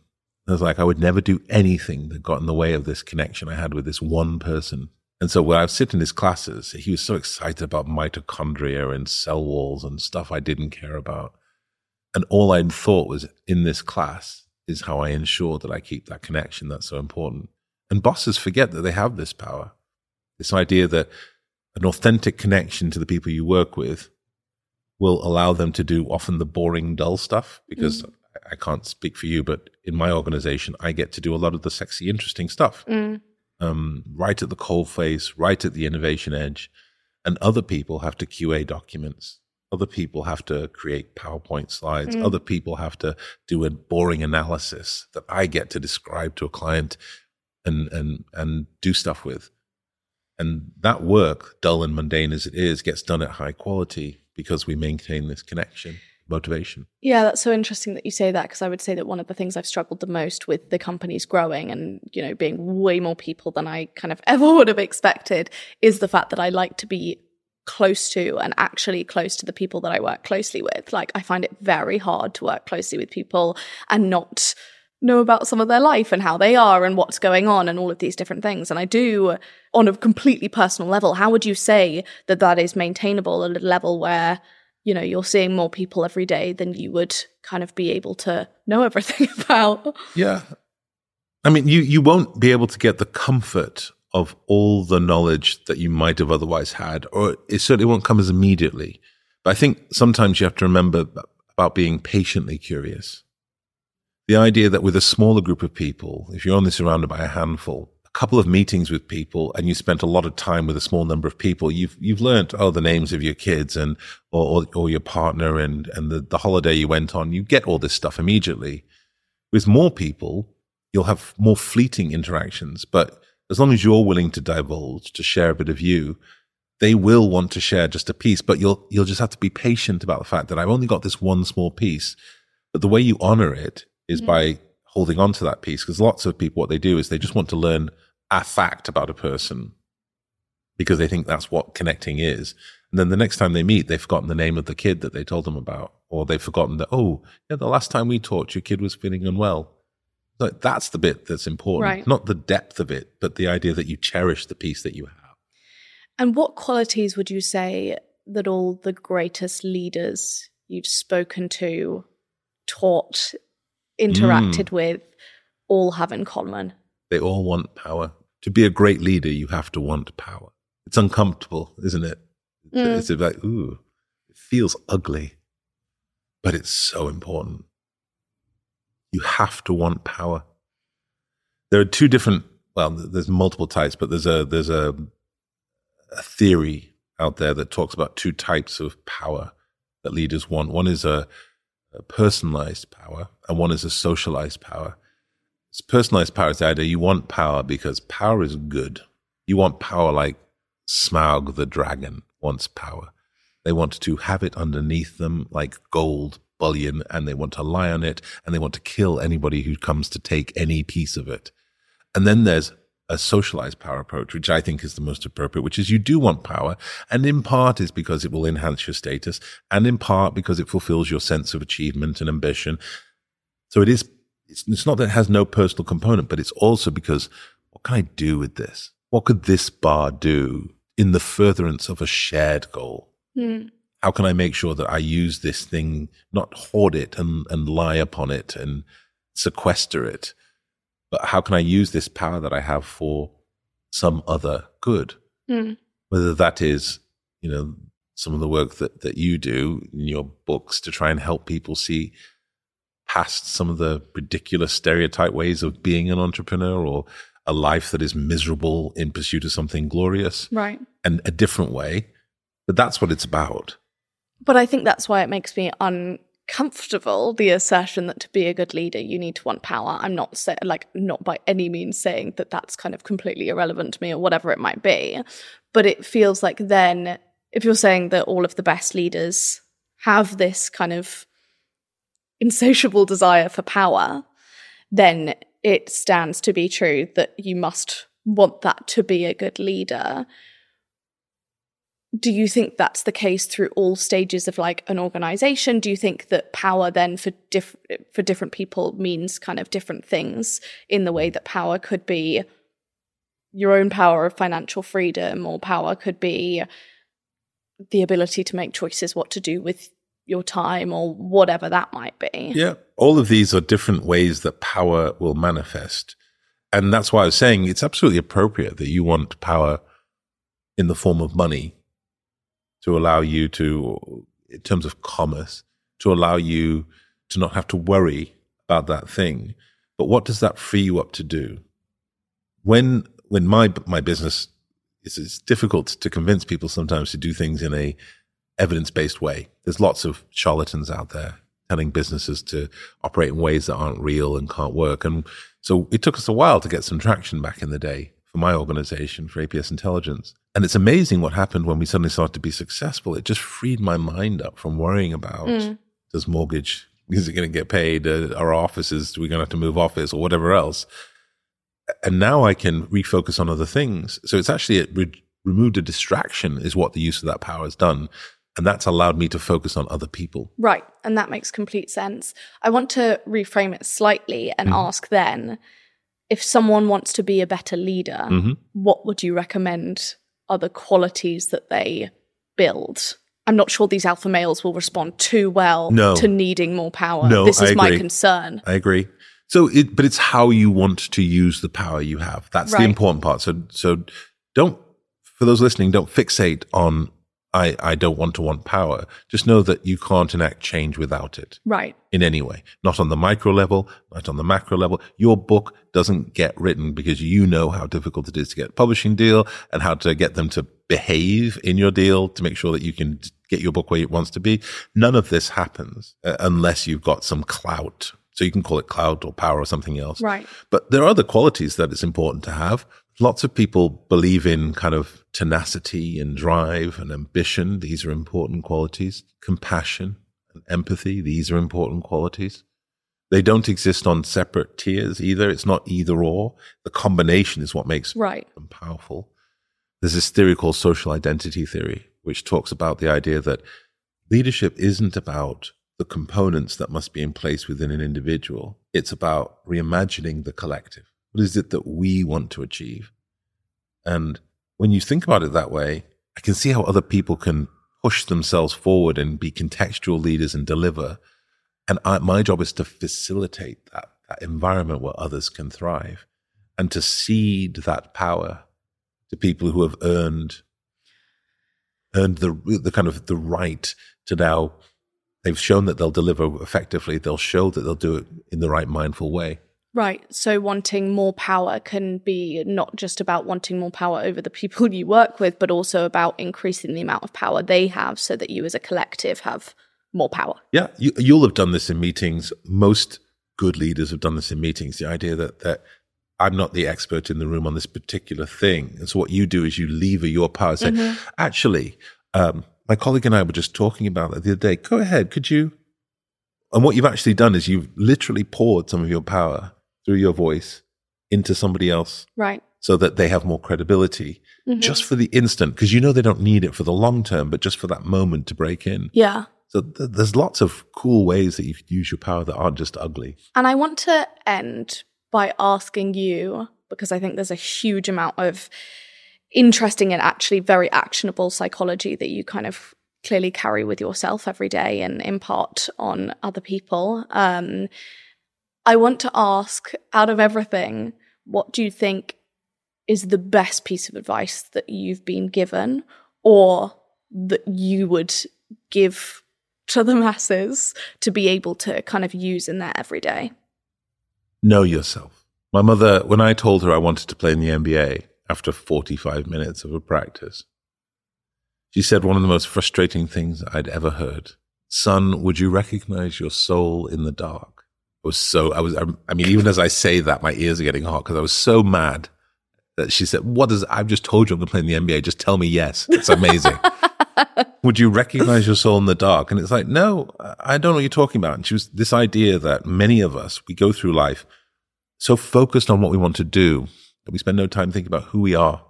I was like, I would never do anything that got in the way of this connection I had with this one person. And so when I was sitting in his classes, he was so excited about mitochondria and cell walls and stuff I didn't care about. And all I thought was in this class is how I ensure that I keep that connection that's so important. And bosses forget that they have this power. This idea that an authentic connection to the people you work with will allow them to do often the boring, dull stuff because mm. I can't speak for you, but in my organization, I get to do a lot of the sexy, interesting stuff. Mm. Um, right at the coal face, right at the innovation edge. And other people have to QA documents. Other people have to create PowerPoint slides. Mm. Other people have to do a boring analysis that I get to describe to a client and, and, and do stuff with. And that work, dull and mundane as it is, gets done at high quality because we maintain this connection motivation. Yeah, that's so interesting that you say that because I would say that one of the things I've struggled the most with the companies growing and, you know, being way more people than I kind of <laughs> ever would have expected is the fact that I like to be close to and actually close to the people that I work closely with. Like I find it very hard to work closely with people and not know about some of their life and how they are and what's going on and all of these different things. And I do on a completely personal level. How would you say that that is maintainable at a level where you know you're seeing more people every day than you would kind of be able to know everything <laughs> about yeah i mean you you won't be able to get the comfort of all the knowledge that you might have otherwise had or it certainly won't come as immediately but i think sometimes you have to remember about being patiently curious the idea that with a smaller group of people if you're only surrounded by a handful a couple of meetings with people and you spent a lot of time with a small number of people, you've you've learned oh the names of your kids and or or, or your partner and and the, the holiday you went on. You get all this stuff immediately. With more people, you'll have more fleeting interactions, but as long as you're willing to divulge, to share a bit of you, they will want to share just a piece, but you'll you'll just have to be patient about the fact that I've only got this one small piece. But the way you honor it is mm-hmm. by holding on to that piece because lots of people what they do is they just want to learn a fact about a person because they think that's what connecting is. And then the next time they meet, they've forgotten the name of the kid that they told them about, or they've forgotten that, oh, yeah, the last time we talked, your kid was feeling unwell. Like that's the bit that's important, right. not the depth of it, but the idea that you cherish the piece that you have. And what qualities would you say that all the greatest leaders you've spoken to, taught, interacted mm. with, all have in common? They all want power. To be a great leader, you have to want power. It's uncomfortable, isn't it? Mm. It's like, ooh, it feels ugly, but it's so important. You have to want power. There are two different, well, there's multiple types, but there's a, there's a, a theory out there that talks about two types of power that leaders want. One is a, a personalized power and one is a socialized power. It's personalized power is the idea you want power because power is good. You want power like Smaug the dragon wants power. They want to have it underneath them like gold bullion and they want to lie on it and they want to kill anybody who comes to take any piece of it. And then there's a socialized power approach, which I think is the most appropriate, which is you do want power. And in part is because it will enhance your status and in part because it fulfills your sense of achievement and ambition. So it is it's, it's not that it has no personal component, but it's also because what can I do with this? What could this bar do in the furtherance of a shared goal. Mm. How can I make sure that I use this thing, not hoard it and, and lie upon it and sequester it, but how can I use this power that I have for some other good? Mm. Whether that is, you know, some of the work that, that you do in your books to try and help people see past some of the ridiculous stereotype ways of being an entrepreneur or a life that is miserable in pursuit of something glorious Right. and a different way. But that's what it's about. But I think that's why it makes me uncomfortable the assertion that to be a good leader you need to want power. I'm not say, like not by any means saying that that's kind of completely irrelevant to me or whatever it might be, but it feels like then if you're saying that all of the best leaders have this kind of insatiable desire for power, then it stands to be true that you must want that to be a good leader do you think that's the case through all stages of like an organization do you think that power then for diff- for different people means kind of different things in the way that power could be your own power of financial freedom or power could be the ability to make choices what to do with your time or whatever that might be Yeah. All of these are different ways that power will manifest. And that's why I was saying it's absolutely appropriate that you want power in the form of money to allow you to, in terms of commerce, to allow you to not have to worry about that thing. But what does that free you up to do? When, when my, my business is, it's difficult to convince people sometimes to do things in a evidence based way. There's lots of charlatans out there telling businesses to operate in ways that aren't real and can't work. And so it took us a while to get some traction back in the day for my organization, for APS Intelligence. And it's amazing what happened when we suddenly started to be successful. It just freed my mind up from worrying about does mortgage, is it going to get paid? Uh, our offices, are we going to have to move office or whatever else? And now I can refocus on other things. So it's actually it re- removed a distraction, is what the use of that power has done. And that's allowed me to focus on other people. Right. And that makes complete sense. I want to reframe it slightly and ask then if someone wants to be a better leader, Mhm. what would you recommend are the qualities that they build? I'm not sure these alpha males will respond too well No. to needing more power. No, this is I my agree. concern. I agree. So it, but it's how you want to use the power you have. That's the important part. So, so don't, for those listening, don't fixate on, I, I don't want to want power. Just know that you can't enact change without it Right. in any way. Not on the micro level, not on the macro level. Your book doesn't get written because you know how difficult it is to get a publishing deal and how to get them to behave in your deal to make sure that you can get your book where it wants to be. None of this happens uh, unless you've got some clout. So you can call it clout or power or something else. Right. But there are other qualities that it's important to have. Lots of people believe in kind of tenacity and drive and ambition. These are important qualities. Compassion and empathy. These are important qualities. They don't exist on separate tiers either. It's not either or. The combination is what makes Right. them powerful. There's this theory called social identity theory, which talks about the idea that leadership isn't about the components that must be in place within an individual. It's about reimagining the collective. What is it that we want to achieve? And when you think about it that way, I can see how other people can push themselves forward and be contextual leaders and deliver. And I, my job is to facilitate that, that environment where others can thrive and to cede that power to people who have earned earned the the kind of the right to now they've shown that they'll deliver effectively they'll show that they'll do it in the right mindful way Right. So wanting more power can be not just about wanting more power over the people you work with, but also about increasing the amount of power they have so that you as a collective have more power. yeah you, you'll have done this in meetings. Most good leaders have done this in meetings. The idea that that i'm not the expert in the room on this particular thing. And so what you do is you lever your power. Say actually um, my colleague and i were just talking about that the other day. Go ahead could you? And what you've actually done is you've literally poured some of your power through your voice into somebody else Right. so that they have more credibility just for the instant because you know they don't need it for the long term but just for that moment to break in Yeah. so th- there's lots of cool ways that you could use your power that aren't just ugly And I want to end by asking you, because I think there's a huge amount of interesting and actually very actionable psychology that you kind of clearly carry with yourself every day and impart on other people. Um, I want to ask out of everything, what do you think is the best piece of advice that you've been given or that you would give to the masses to be able to kind of use in their everyday? Know yourself. My mother, when I told her I wanted to play in the NBA after 45 minutes of a practice, she said one of the most frustrating things I'd ever heard. Son, would you recognize your soul in the dark? I was so, I was, I mean, even as I say that, my ears are getting hot because I was so mad that she said, What does, I've just told you I'm going to play in the NBA. Just tell me yes. It's amazing. <laughs> Would you recognize your soul in the dark? And it's like, No, I don't know what you're talking about. And she was this idea that many of us, we go through life so focused on what we want to do that we spend no time thinking about who we are.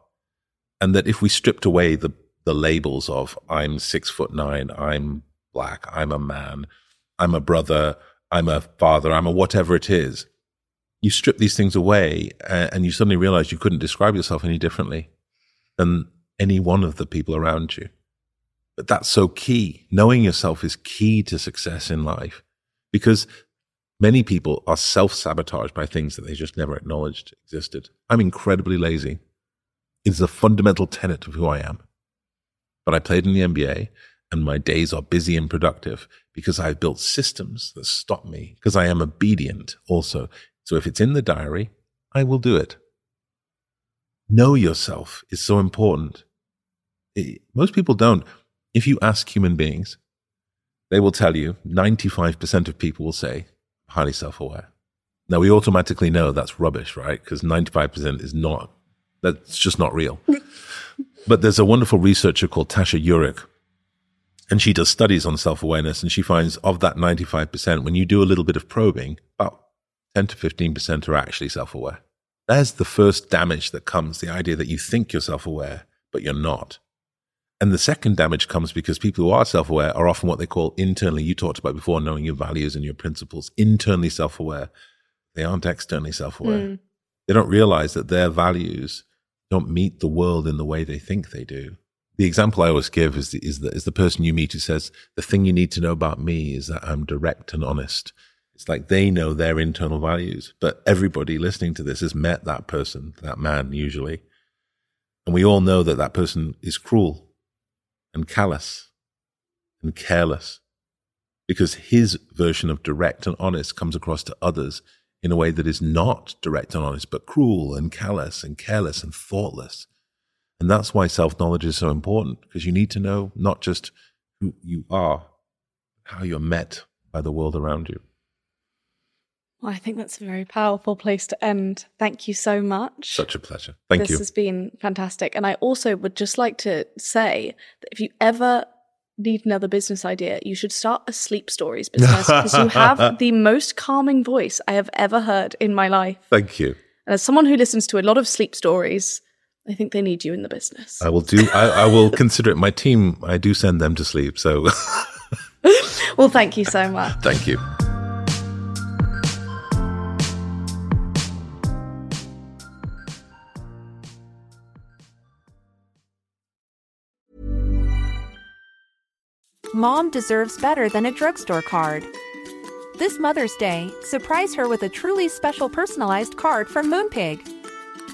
And that if we stripped away the, the labels of I'm six foot nine, I'm black, I'm a man, I'm a brother, I'm a father, I'm a whatever it is, you strip these things away and you suddenly realize you couldn't describe yourself any differently than any one of the people around you. But that's so key. Knowing yourself is key to success in life because many people are self sabotaged by things that they just never acknowledged existed. I'm incredibly lazy. It's a fundamental tenet of who I am. But I played in the NBA and my days are busy and productive because I've built systems that stop me because I am obedient also so if it's in the diary, I will do it. Know yourself is so important. It, most people don't. If you ask human beings, they will tell you 95% of people will say, highly self aware. Now, we automatically know that's rubbish, right? Because 95% is not, that's just not real. <laughs> but there's a wonderful researcher called Tasha Eurich, and she does studies on self awareness. And she finds of that 95%, when you do a little bit of probing, about 10 to 15% are actually self aware. There's the first damage that comes the idea that you think you're self aware, but you're not. And the second damage comes because people who are self aware are often what they call internally, you talked about before, knowing your values and your principles, internally self aware. They aren't externally self aware. Mm. They don't realize that their values don't meet the world in the way they think they do. The example I always give is the, is the, is the person you meet who says, The thing you need to know about me is that I'm direct and honest. It's like they know their internal values, but everybody listening to this has met that person, that man usually. And we all know that that person is cruel and callous and careless because his version of direct and honest comes across to others in a way that is not direct and honest, but cruel and callous and careless and thoughtless. And that's why self knowledge is so important because you need to know not just who you are, how you're met by the world around you. Well, I think that's a very powerful place to end. Thank you so much. Such a pleasure. Thank this you. This has been fantastic. And I also would just like to say that if you ever need another business idea, you should start a sleep stories business because you have <laughs> the most calming voice I have ever heard in my life. Thank you. And as someone who listens to a lot of sleep stories, I think they need you in the business. I will do. I, I will consider it. My team, I do send them to sleep. So, <laughs> well, thank you so much. Thank you. Mom deserves better than a drugstore card. This Mother's Day, surprise her with a truly special personalized card from Moonpig.